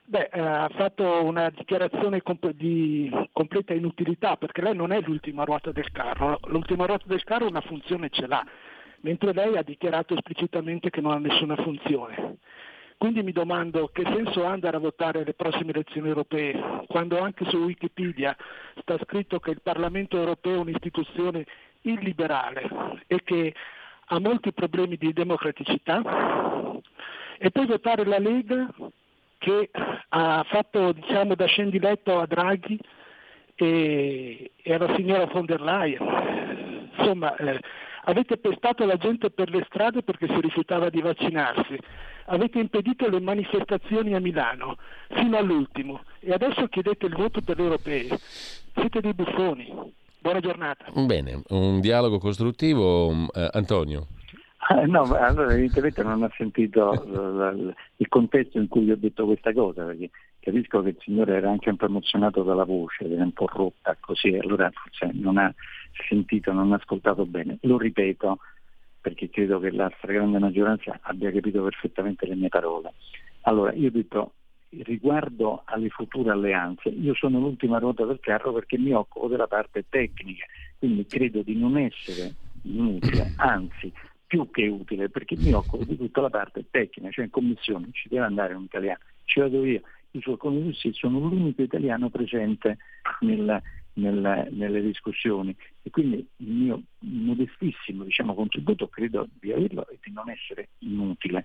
Beh, eh, ha fatto una dichiarazione di completa inutilità perché lei non è l'ultima ruota del carro, l'ultima ruota del carro una funzione ce l'ha, mentre lei ha dichiarato esplicitamente che non ha nessuna funzione. Quindi mi domando che senso ha andare a votare alle prossime elezioni europee, quando anche su Wikipedia sta scritto che il Parlamento europeo è un'istituzione illiberale e che ha molti problemi di democraticità, e poi votare la Lega che ha fatto diciamo, da scendiletto a Draghi e, alla signora von der Leyen. Insomma, eh, avete pestato la gente per le strade perché si rifiutava di vaccinarsi, avete impedito le manifestazioni a Milano fino all'ultimo e adesso chiedete il voto per le europee. Siete dei buffoni. Buona giornata. Bene, un dialogo costruttivo. Eh, Antonio. Ah, no, allora evidentemente non ha sentito il contesto in cui ho detto questa cosa, perché capisco che il signore era anche un po' emozionato dalla voce, era un po' rotta così, allora forse non ha sentito, non ascoltato bene. Lo ripeto perché credo che la stragrande maggioranza abbia capito perfettamente le mie parole. Allora, io ho detto riguardo alle future alleanze, io sono l'ultima ruota del carro perché mi occupo della parte tecnica, quindi credo di non essere inutile, anzi più che utile perché mi occupo di tutta la parte tecnica, cioè in commissione ci deve andare un italiano, ci vado io, i suoi consigli sono l'unico italiano presente nel, nel, nelle discussioni e quindi il mio modestissimo diciamo, contributo credo di averlo e di non essere inutile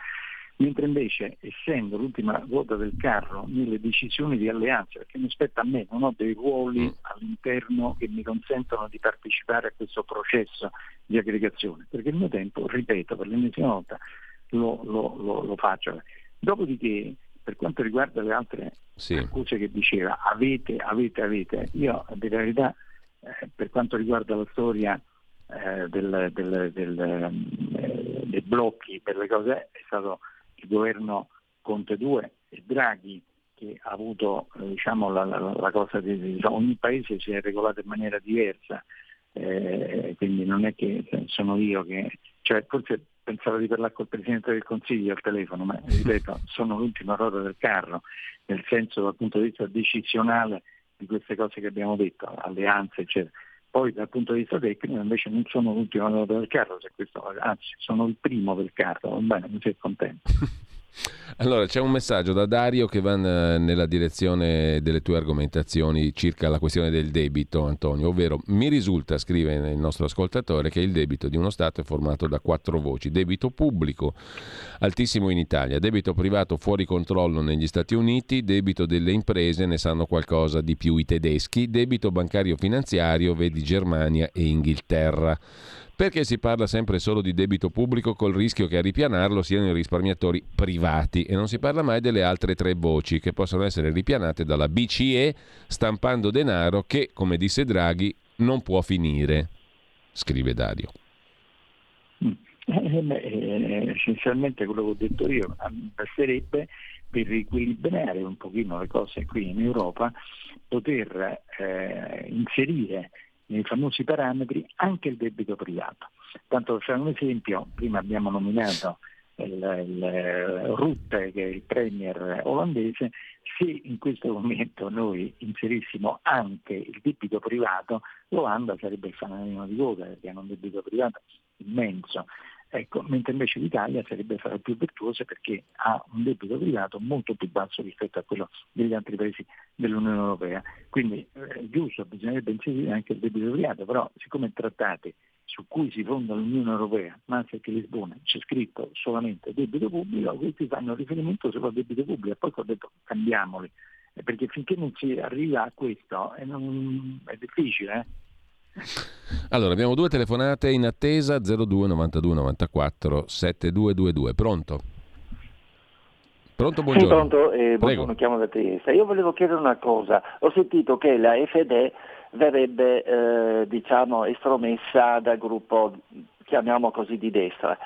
mentre invece essendo l'ultima ruota del carro nelle decisioni di alleanza, perché mi spetta a me, non ho dei ruoli mm. all'interno che mi consentono di partecipare a questo processo di aggregazione, perché il mio tempo, ripeto, per l'ennesima volta lo, lo, lo, lo faccio. Dopodiché, per quanto riguarda le altre sì. accuse che diceva, avete, avete, avete, io la verità, eh, per quanto riguarda la storia eh, del, del, del, eh, dei blocchi per le cose, è stato il governo Conte 2 e Draghi che ha avuto eh, diciamo, la, la, la, cosa di, diciamo, ogni paese si è regolato in maniera diversa, quindi non è che sono io che, cioè, forse pensavo di parlare col Presidente del Consiglio al telefono, ma ripeto, sono l'ultima ruota del carro, nel senso dal punto di vista decisionale di queste cose che abbiamo detto, alleanze eccetera. Poi dal punto di vista tecnico invece non sono l'ultima ruota del carro, questo, anzi sono il primo del carro, va bene, mi sei contento. <laughs> Allora, c'è un messaggio da Dario che va nella direzione delle tue argomentazioni circa la questione del debito, Antonio, ovvero mi risulta, scrive il nostro ascoltatore, che il debito di uno Stato è formato da quattro voci. Debito pubblico, altissimo in Italia, debito privato fuori controllo negli Stati Uniti, debito delle imprese, ne sanno qualcosa di più i tedeschi, debito bancario finanziario, vedi Germania e Inghilterra. Perché si parla sempre solo di debito pubblico col rischio che a ripianarlo siano i risparmiatori privati e non si parla mai delle altre tre voci che possono essere ripianate dalla BCE stampando denaro che, come disse Draghi, non può finire, scrive Dario. Mm. Eh, eh, essenzialmente quello che ho detto io, basterebbe per riequilibrare un pochino le cose qui in Europa, poter eh, inserire nei famosi parametri anche il debito privato. Tanto per fare un esempio, prima abbiamo nominato il, il Rutte, che è il premier olandese, se in questo momento noi inserissimo anche il debito privato, l'Olanda sarebbe il fanalino di coda perché hanno un debito privato immenso. Ecco, mentre invece l'Italia sarebbe fra le più virtuose perché ha un debito privato molto più basso rispetto a quello degli altri paesi dell'Unione Europea. Quindi eh, giusto, bisognerebbe inserire anche il debito privato, però siccome trattati su cui si fonda l'Unione Europea, Maastricht e Lisbona, c'è scritto solamente debito pubblico, questi fanno riferimento solo al debito pubblico e poi ho detto cambiamoli, eh, perché finché non si arriva a questo è, non, è difficile. Eh? Allora, abbiamo due telefonate in attesa 02 92 94 7222. Pronto? Pronto, buongiorno. Sì, pronto, eh, buongiorno, chiamo da Trieste. Io volevo chiedere una cosa. Ho sentito che la FD verrebbe eh, diciamo, estromessa dal gruppo, chiamiamo così, di destra.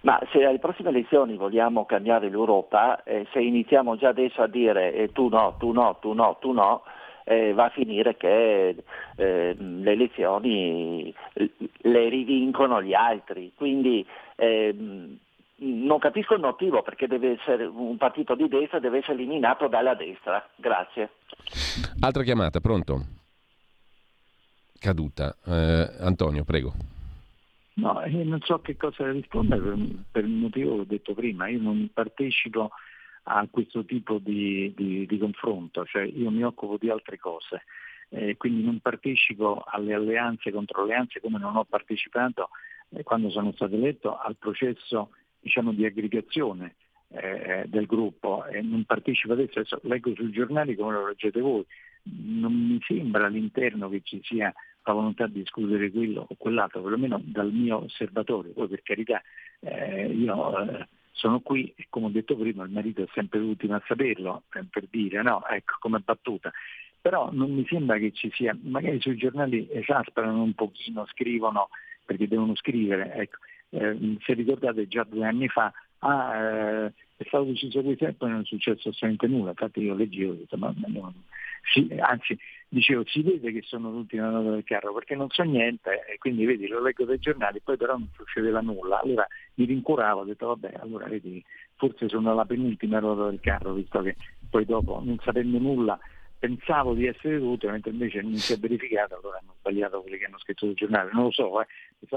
Ma se alle prossime elezioni vogliamo cambiare l'Europa, eh, se iniziamo già adesso a dire eh, tu no, tu no, tu no, tu no, eh, va a finire che eh, le elezioni le rivincono gli altri. Quindi ehm, non capisco il motivo perché deve essere un partito di destra deve essere eliminato dalla destra. Grazie. Altra chiamata, pronto? Caduta. Eh, Antonio, prego. No, io non so che cosa rispondere per, per il motivo che ho detto prima. Io non partecipo a questo tipo di, di, di confronto, cioè io mi occupo di altre cose. Eh, quindi non partecipo alle alleanze contro alleanze come non ho partecipato eh, quando sono stato eletto al processo diciamo, di aggregazione eh, del gruppo e non partecipo adesso, adesso leggo sui giornali come lo leggete voi, non mi sembra all'interno che ci sia la volontà di discutere quello o quell'altro, perlomeno dal mio osservatorio, poi per carità eh, io eh, sono qui e come ho detto prima il marito è sempre l'ultimo a saperlo, eh, per dire, no? Ecco, come battuta. Però non mi sembra che ci sia, magari sui giornali esasperano un pochino, scrivono perché devono scrivere, ecco. eh, se ricordate già due anni fa, ah, eh, è stato deciso questo e poi non è successo assolutamente nulla, infatti io leggevo ho detto ma, ma non, sì, anzi dicevo si vede che sono l'ultima nota del carro perché non so niente e quindi vedi lo leggo dai giornali poi però non succedeva nulla. Allora mi rincuoravo ho detto vabbè allora vedi forse sono la penultima nota del carro visto che poi dopo non sapendo nulla pensavo di essere utile, mentre invece non si è verificato, allora hanno sbagliato quelli che hanno scritto sul giornale, non lo so, eh,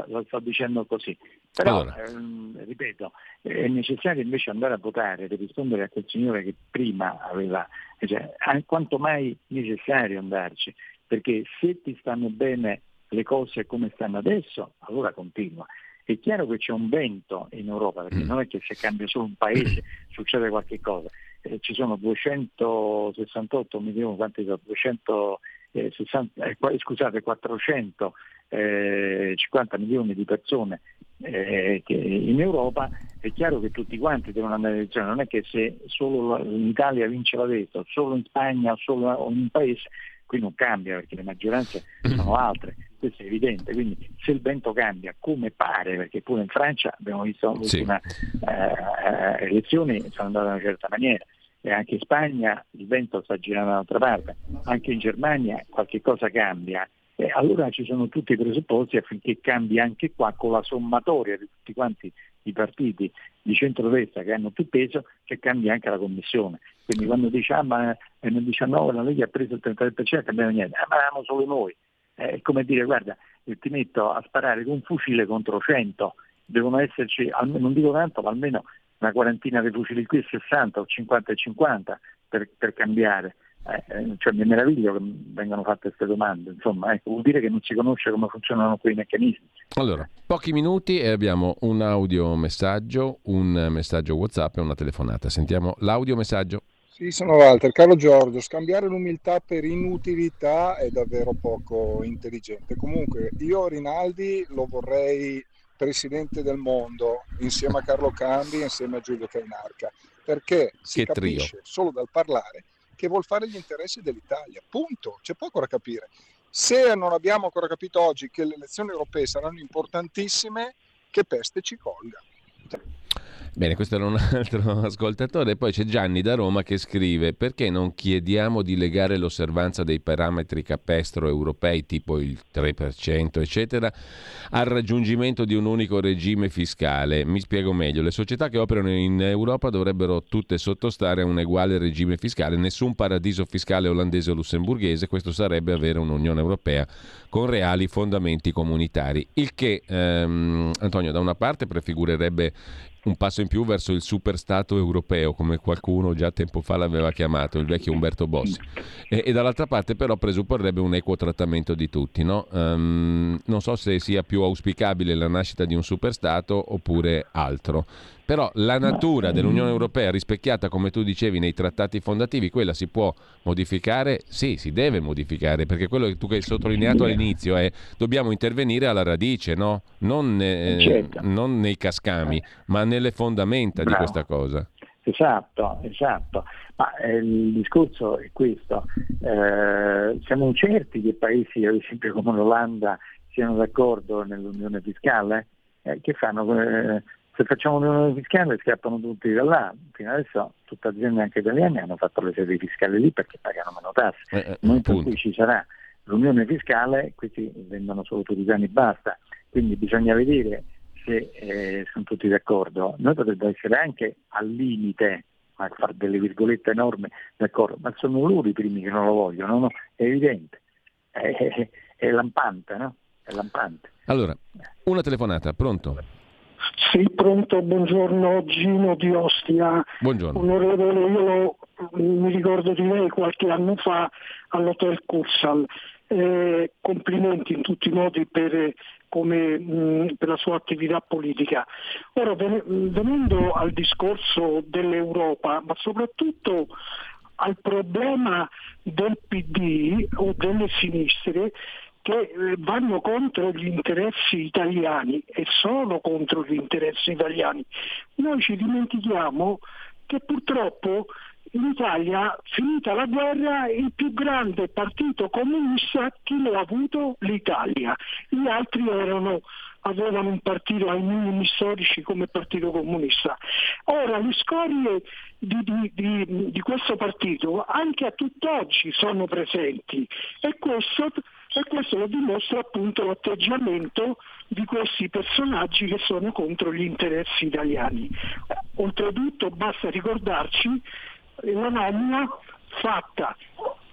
lo sto dicendo così. Però, allora. ehm, ripeto, è necessario invece andare a votare per rispondere a quel signore che prima aveva, cioè, è quanto mai necessario andarci, perché se ti stanno bene le cose come stanno adesso, allora continua. È chiaro che c'è un vento in Europa, perché mm. non è che se cambia solo un paese <clears throat> succede qualche cosa eh, ci sono 268 milioni, quanti sono? 260, eh, eh, scusate, 450 eh, milioni di persone eh, in Europa, è chiaro che tutti quanti devono andare in elezione, non è che se solo in Italia vince la destra, solo in Spagna, solo in un paese, qui non cambia perché le maggioranze sono altre, questo è evidente, quindi se il vento cambia come pare, perché pure in Francia abbiamo visto l'ultima sì. eh, elezione sono andate in una certa maniera, e anche in Spagna il vento sta girando dall'altra parte, anche in Germania qualche cosa cambia. E allora ci sono tutti i presupposti affinché cambi anche qua con la sommatoria di tutti quanti i partiti di centrodestra che hanno più peso, che cambia anche la Commissione. Quindi quando diciamo ah, nel 19 la Lega ha preso il 33%, cambiamo niente, ah, ma eravamo solo noi. È come dire, guarda, ti metto a sparare con un fucile contro 100, devono esserci, non dico tanto, ma almeno una quarantina di fucili qui, 60 o 50 e 50 per, per cambiare. Eh, eh, cioè mi meraviglio che vengano fatte queste domande, insomma, ecco, vuol dire che non si conosce come funzionano quei meccanismi. Allora, pochi minuti e abbiamo un audio messaggio, un messaggio WhatsApp e una telefonata. Sentiamo l'audio messaggio. Sì, sono Walter. Caro Giorgio, scambiare l'umiltà per inutilità è davvero poco intelligente. Comunque, io Rinaldi lo vorrei presidente del mondo insieme a Carlo Cambi e insieme a Giulio Cainarca, perché si che capisce trio. solo dal parlare che vuol fare gli interessi dell'Italia. Punto. C'è poco da capire. Se non abbiamo ancora capito oggi che le elezioni europee saranno importantissime, che peste ci colga. Bene, questo era un altro <laughs> ascoltatore. Poi c'è Gianni da Roma che scrive: Perché non chiediamo di legare l'osservanza dei parametri capestro europei, tipo il 3%, eccetera, al raggiungimento di un unico regime fiscale? Mi spiego meglio: le società che operano in Europa dovrebbero tutte sottostare a un uguale regime fiscale, nessun paradiso fiscale olandese o lussemburghese. Questo sarebbe avere un'Unione Europea con reali fondamenti comunitari. Il che, ehm, Antonio, da una parte prefigurerebbe un passo in più verso il superstato europeo, come qualcuno già tempo fa l'aveva chiamato, il vecchio Umberto Bossi. E, e dall'altra parte però presupporrebbe un equo trattamento di tutti. No? Um, non so se sia più auspicabile la nascita di un superstato oppure altro. Però la natura dell'Unione Europea rispecchiata, come tu dicevi, nei trattati fondativi, quella si può modificare? Sì, si deve modificare, perché quello che tu hai sottolineato all'inizio è dobbiamo intervenire alla radice, no? non, eh, certo. non, nei cascami, ma nelle fondamenta Bravo. di questa cosa. Esatto, esatto. Ma eh, il discorso è questo. Eh, siamo certi che paesi, ad esempio come l'Olanda, siano d'accordo nell'unione fiscale? Eh, che fanno? Se facciamo un'unione fiscale scappano tutti da là. Fino adesso tutte aziende anche italiane hanno fatto le sedi fiscali lì perché pagano meno tasse. Eh, eh, Nel momento in cui ci sarà l'unione fiscale, questi vengono solo turisani e basta. Quindi bisogna vedere se eh, sono tutti d'accordo. Noi potrebbe essere anche al limite a fare delle virgolette enormi, d'accordo, ma sono loro i primi che non lo vogliono, no? È evidente, è, è, è lampante, no? È lampante. Allora, una telefonata, pronto? Sì, pronto, buongiorno Gino di Ostia. Buongiorno. Onorevole, io mi ricordo di lei qualche anno fa all'Hotel Cursal. Eh, complimenti in tutti i modi per, come, mh, per, la sua attività politica. Ora, venendo al discorso dell'Europa, ma soprattutto al problema del PD o delle sinistre, che eh, vanno contro gli interessi italiani e solo contro gli interessi italiani. Noi ci dimentichiamo che purtroppo in Italia, finita la guerra, il più grande partito comunista chi lo ha avuto? L'Italia. Gli altri erano, avevano un partito ai minimi storici come partito comunista. Ora le scorie di, di, di, di questo partito anche a tutt'oggi sono presenti e questo e questo lo dimostra appunto l'atteggiamento di questi personaggi che sono contro gli interessi italiani. Oltretutto basta ricordarci la nomina fatta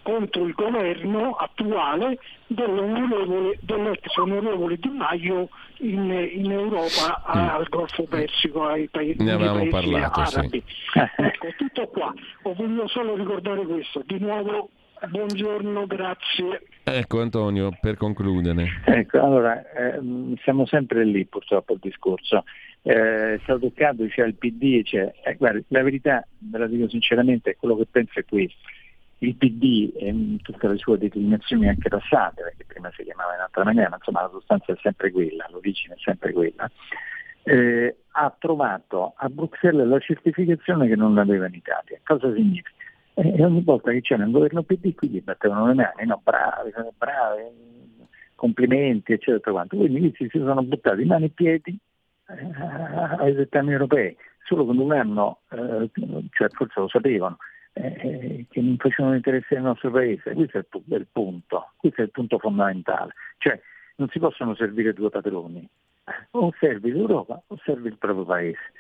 contro il governo attuale dell'onorevole, dell'ex onorevole Di Maio in, in Europa mm. al Golfo Persico, ai paesi, ne avevamo parlato, arabi. Sì. Ecco, tutto qua. Ho voluto solo ricordare questo. Di nuovo buongiorno, grazie. Ecco Antonio, per concludere. Ecco, allora, eh, siamo sempre lì purtroppo il discorso. Eh, stato toccato, c'è il PD, c'è, eh, guarda, la verità, ve la dico sinceramente, quello che penso è questo. Il PD in tutte le sue declinazioni anche passate, perché prima si chiamava in altra maniera, ma insomma la sostanza è sempre quella, l'origine è sempre quella, eh, ha trovato a Bruxelles la certificazione che non l'aveva in Italia. Cosa significa? E ogni volta che c'era un governo PD qui gli battevano le mani, no, bravi, bravi, complimenti, eccetera. Quanto. Quindi gli si sono buttati mani e piedi eh, ai dettami europei, solo che non hanno, eh, cioè forse lo sapevano, eh, che non facevano interesse del nostro paese. Questo è il, punto, questo è il punto fondamentale. Cioè non si possono servire due padroni, o servi l'Europa o servi il proprio paese.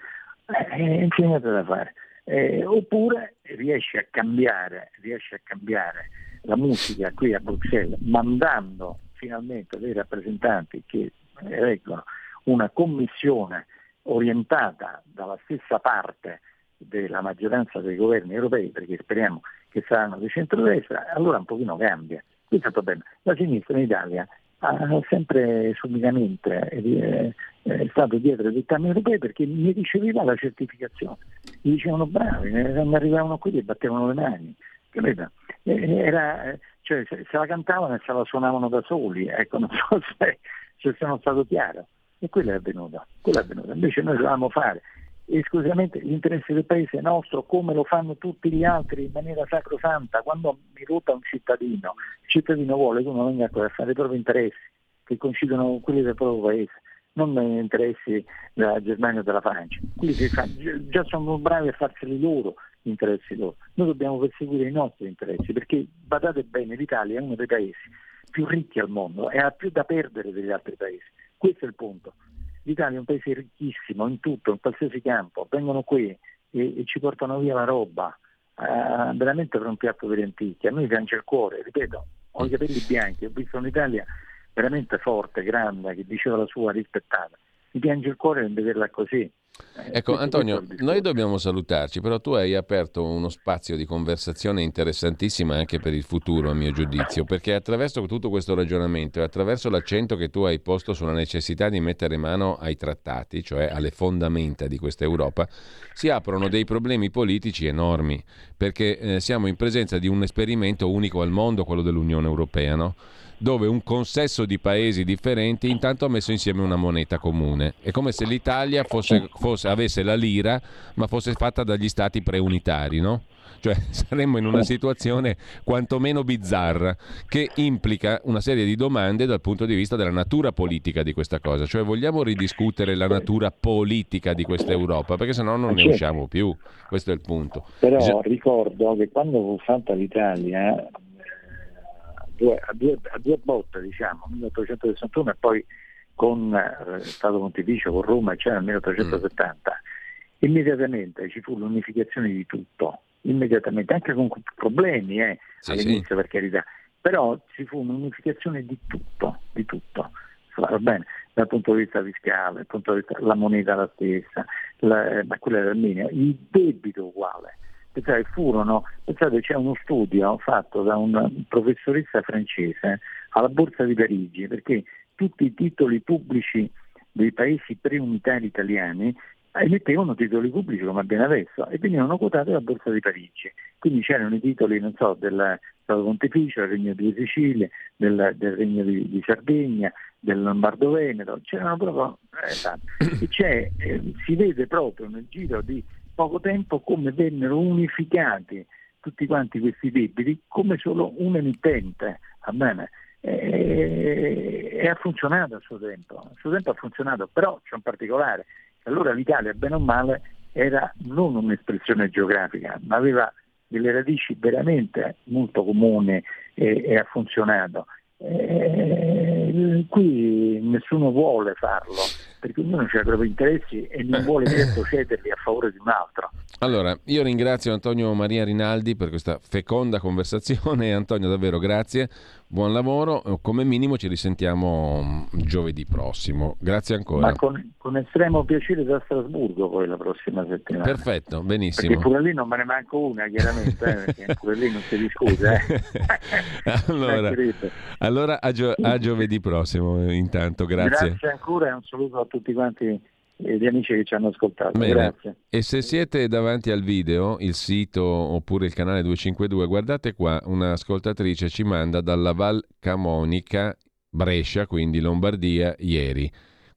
Eh, è niente da fare eh, oppure riesce a, cambiare, riesce a cambiare la musica qui a Bruxelles mandando finalmente dei rappresentanti che eleggono una commissione orientata dalla stessa parte della maggioranza dei governi europei, perché speriamo che saranno di centrodestra, allora un pochino cambia. Questo è il problema. La sinistra in Italia ha sempre subitamente eh, è stato dietro ai dettami europei perché mi riceveva la certificazione. Gli dicevano bravi, quando arrivavano qui e battevano le mani. Era, cioè, se, la cantavano e se la suonavano da soli, ecco, non so <laughs> se, se sono stato chiaro. E quello è avvenuto, quello è avvenuto. Invece noi dovevamo fare esclusivamente l'interesse del paese nostro come lo fanno tutti gli altri in maniera sacrosanta. Quando mi vota un cittadino, il cittadino vuole che uno venga a fare i propri interessi che coincidono con quelli del proprio paese, non gli interessi della Germania o della Francia. Quindi già sono bravi a farseli loro gli interessi loro. Noi dobbiamo perseguire i nostri interessi perché badate bene, l'Italia è uno dei paesi più ricchi al mondo e ha più da perdere degli altri paesi. Questo è il punto. L'Italia è un paese ricchissimo in tutto, in qualsiasi campo, vengono qui e, e ci portano via la roba, eh, veramente per un piatto di lenticchie. A noi piange il cuore, ripeto, ho i capelli bianchi, ho visto un'Italia veramente forte, grande, che diceva la sua rispettata. Mi piange il cuore di vederla così. Eh, ecco Antonio, noi dobbiamo salutarci, però tu hai aperto uno spazio di conversazione interessantissimo anche per il futuro, a mio giudizio, perché attraverso tutto questo ragionamento e attraverso l'accento che tu hai posto sulla necessità di mettere mano ai trattati, cioè alle fondamenta di questa Europa, si aprono dei problemi politici enormi, perché eh, siamo in presenza di un esperimento unico al mondo, quello dell'Unione Europea, no? dove un consesso di paesi differenti intanto ha messo insieme una moneta comune. È come se l'Italia fosse, fosse, avesse la lira, ma fosse fatta dagli stati preunitari, no? Cioè <laughs> saremmo in una situazione quantomeno bizzarra che implica una serie di domande dal punto di vista della natura politica di questa cosa. Cioè vogliamo ridiscutere la natura politica di questa Europa, perché sennò non ne certo. usciamo più. Questo è il punto. Però Bisogna... ricordo che quando fu fatta l'Italia due, a, due, a due botte, diciamo, 1861 e poi con eh, Stato Pontificio, con Roma, eccetera, nel 1870, mm. immediatamente ci fu l'unificazione di tutto, immediatamente, anche con problemi eh, sì, all'inizio sì. per carità, però ci fu un'unificazione di tutto, di tutto. Va bene, dal punto di vista fiscale, dal punto di vista la moneta la stessa, la, eh, ma quella dell'Armenia, il debito uguale Pensate, furono, pensate, c'è uno studio fatto da un professoressa francese alla Borsa di Parigi, perché tutti i titoli pubblici dei paesi preunitari italiani emettevano titoli pubblici come abbiamo adesso e venivano quotati alla Borsa di Parigi. Quindi c'erano i titoli, non so, del Stato Pontificio, del Regno di Sicilia, del, del Regno di, di, Sardegna, del Lombardo Veneto, c'erano proprio... Eh, eh, si vede proprio nel giro di poco tempo come vennero unificati tutti quanti questi debiti come solo un emittente, bene? E, ha funzionato a suo tempo, a suo tempo ha funzionato, però c'è un particolare, allora l'Italia bene o male era non un'espressione geografica, ma aveva delle radici veramente molto comuni e, e ha funzionato. E, qui nessuno vuole farlo, perché ognuno ha i propri interessi e non vuole certo cederli a favore di un altro. Allora, io ringrazio Antonio Maria Rinaldi per questa feconda conversazione. <laughs> Antonio, davvero grazie, buon lavoro. Come minimo ci risentiamo mm, giovedì prossimo. Grazie ancora. Ma con, con estremo piacere da Strasburgo poi la prossima settimana. Perfetto, benissimo. Perché pure lì non me ne manco una, chiaramente, eh, perché pure lì non si discute. Eh. <laughs> allora, allora a, gio- a giovedì prossimo, intanto, grazie. Grazie ancora e un saluto a tutti quanti gli amici che ci hanno ascoltato. Bene. Grazie. E se siete davanti al video, il sito oppure il canale 252, guardate qua, un'ascoltatrice ci manda dalla Val Camonica, Brescia, quindi Lombardia, ieri.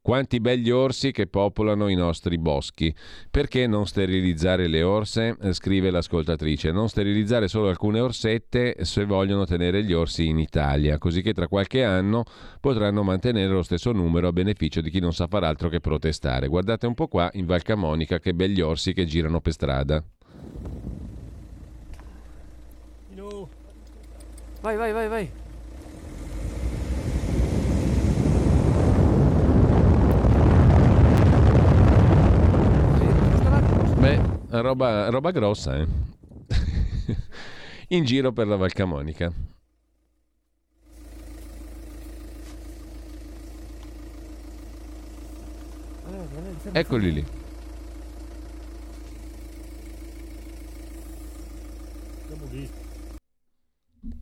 Quanti begli orsi che popolano i nostri boschi. Perché non sterilizzare le orse? Eh, scrive l'ascoltatrice. Non sterilizzare solo alcune orsette se vogliono tenere gli orsi in Italia, così che tra qualche anno potranno mantenere lo stesso numero a beneficio di chi non sa far altro che protestare. Guardate un po' qua in Valcamonica che begli orsi che girano per strada. Vai, vai, vai, vai. Beh, roba, roba grossa, eh? <laughs> In giro per la Valcamonica. Eccoli lì.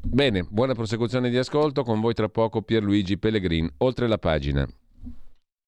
Bene, buona prosecuzione di ascolto. Con voi tra poco Pierluigi Pellegrin, oltre la pagina.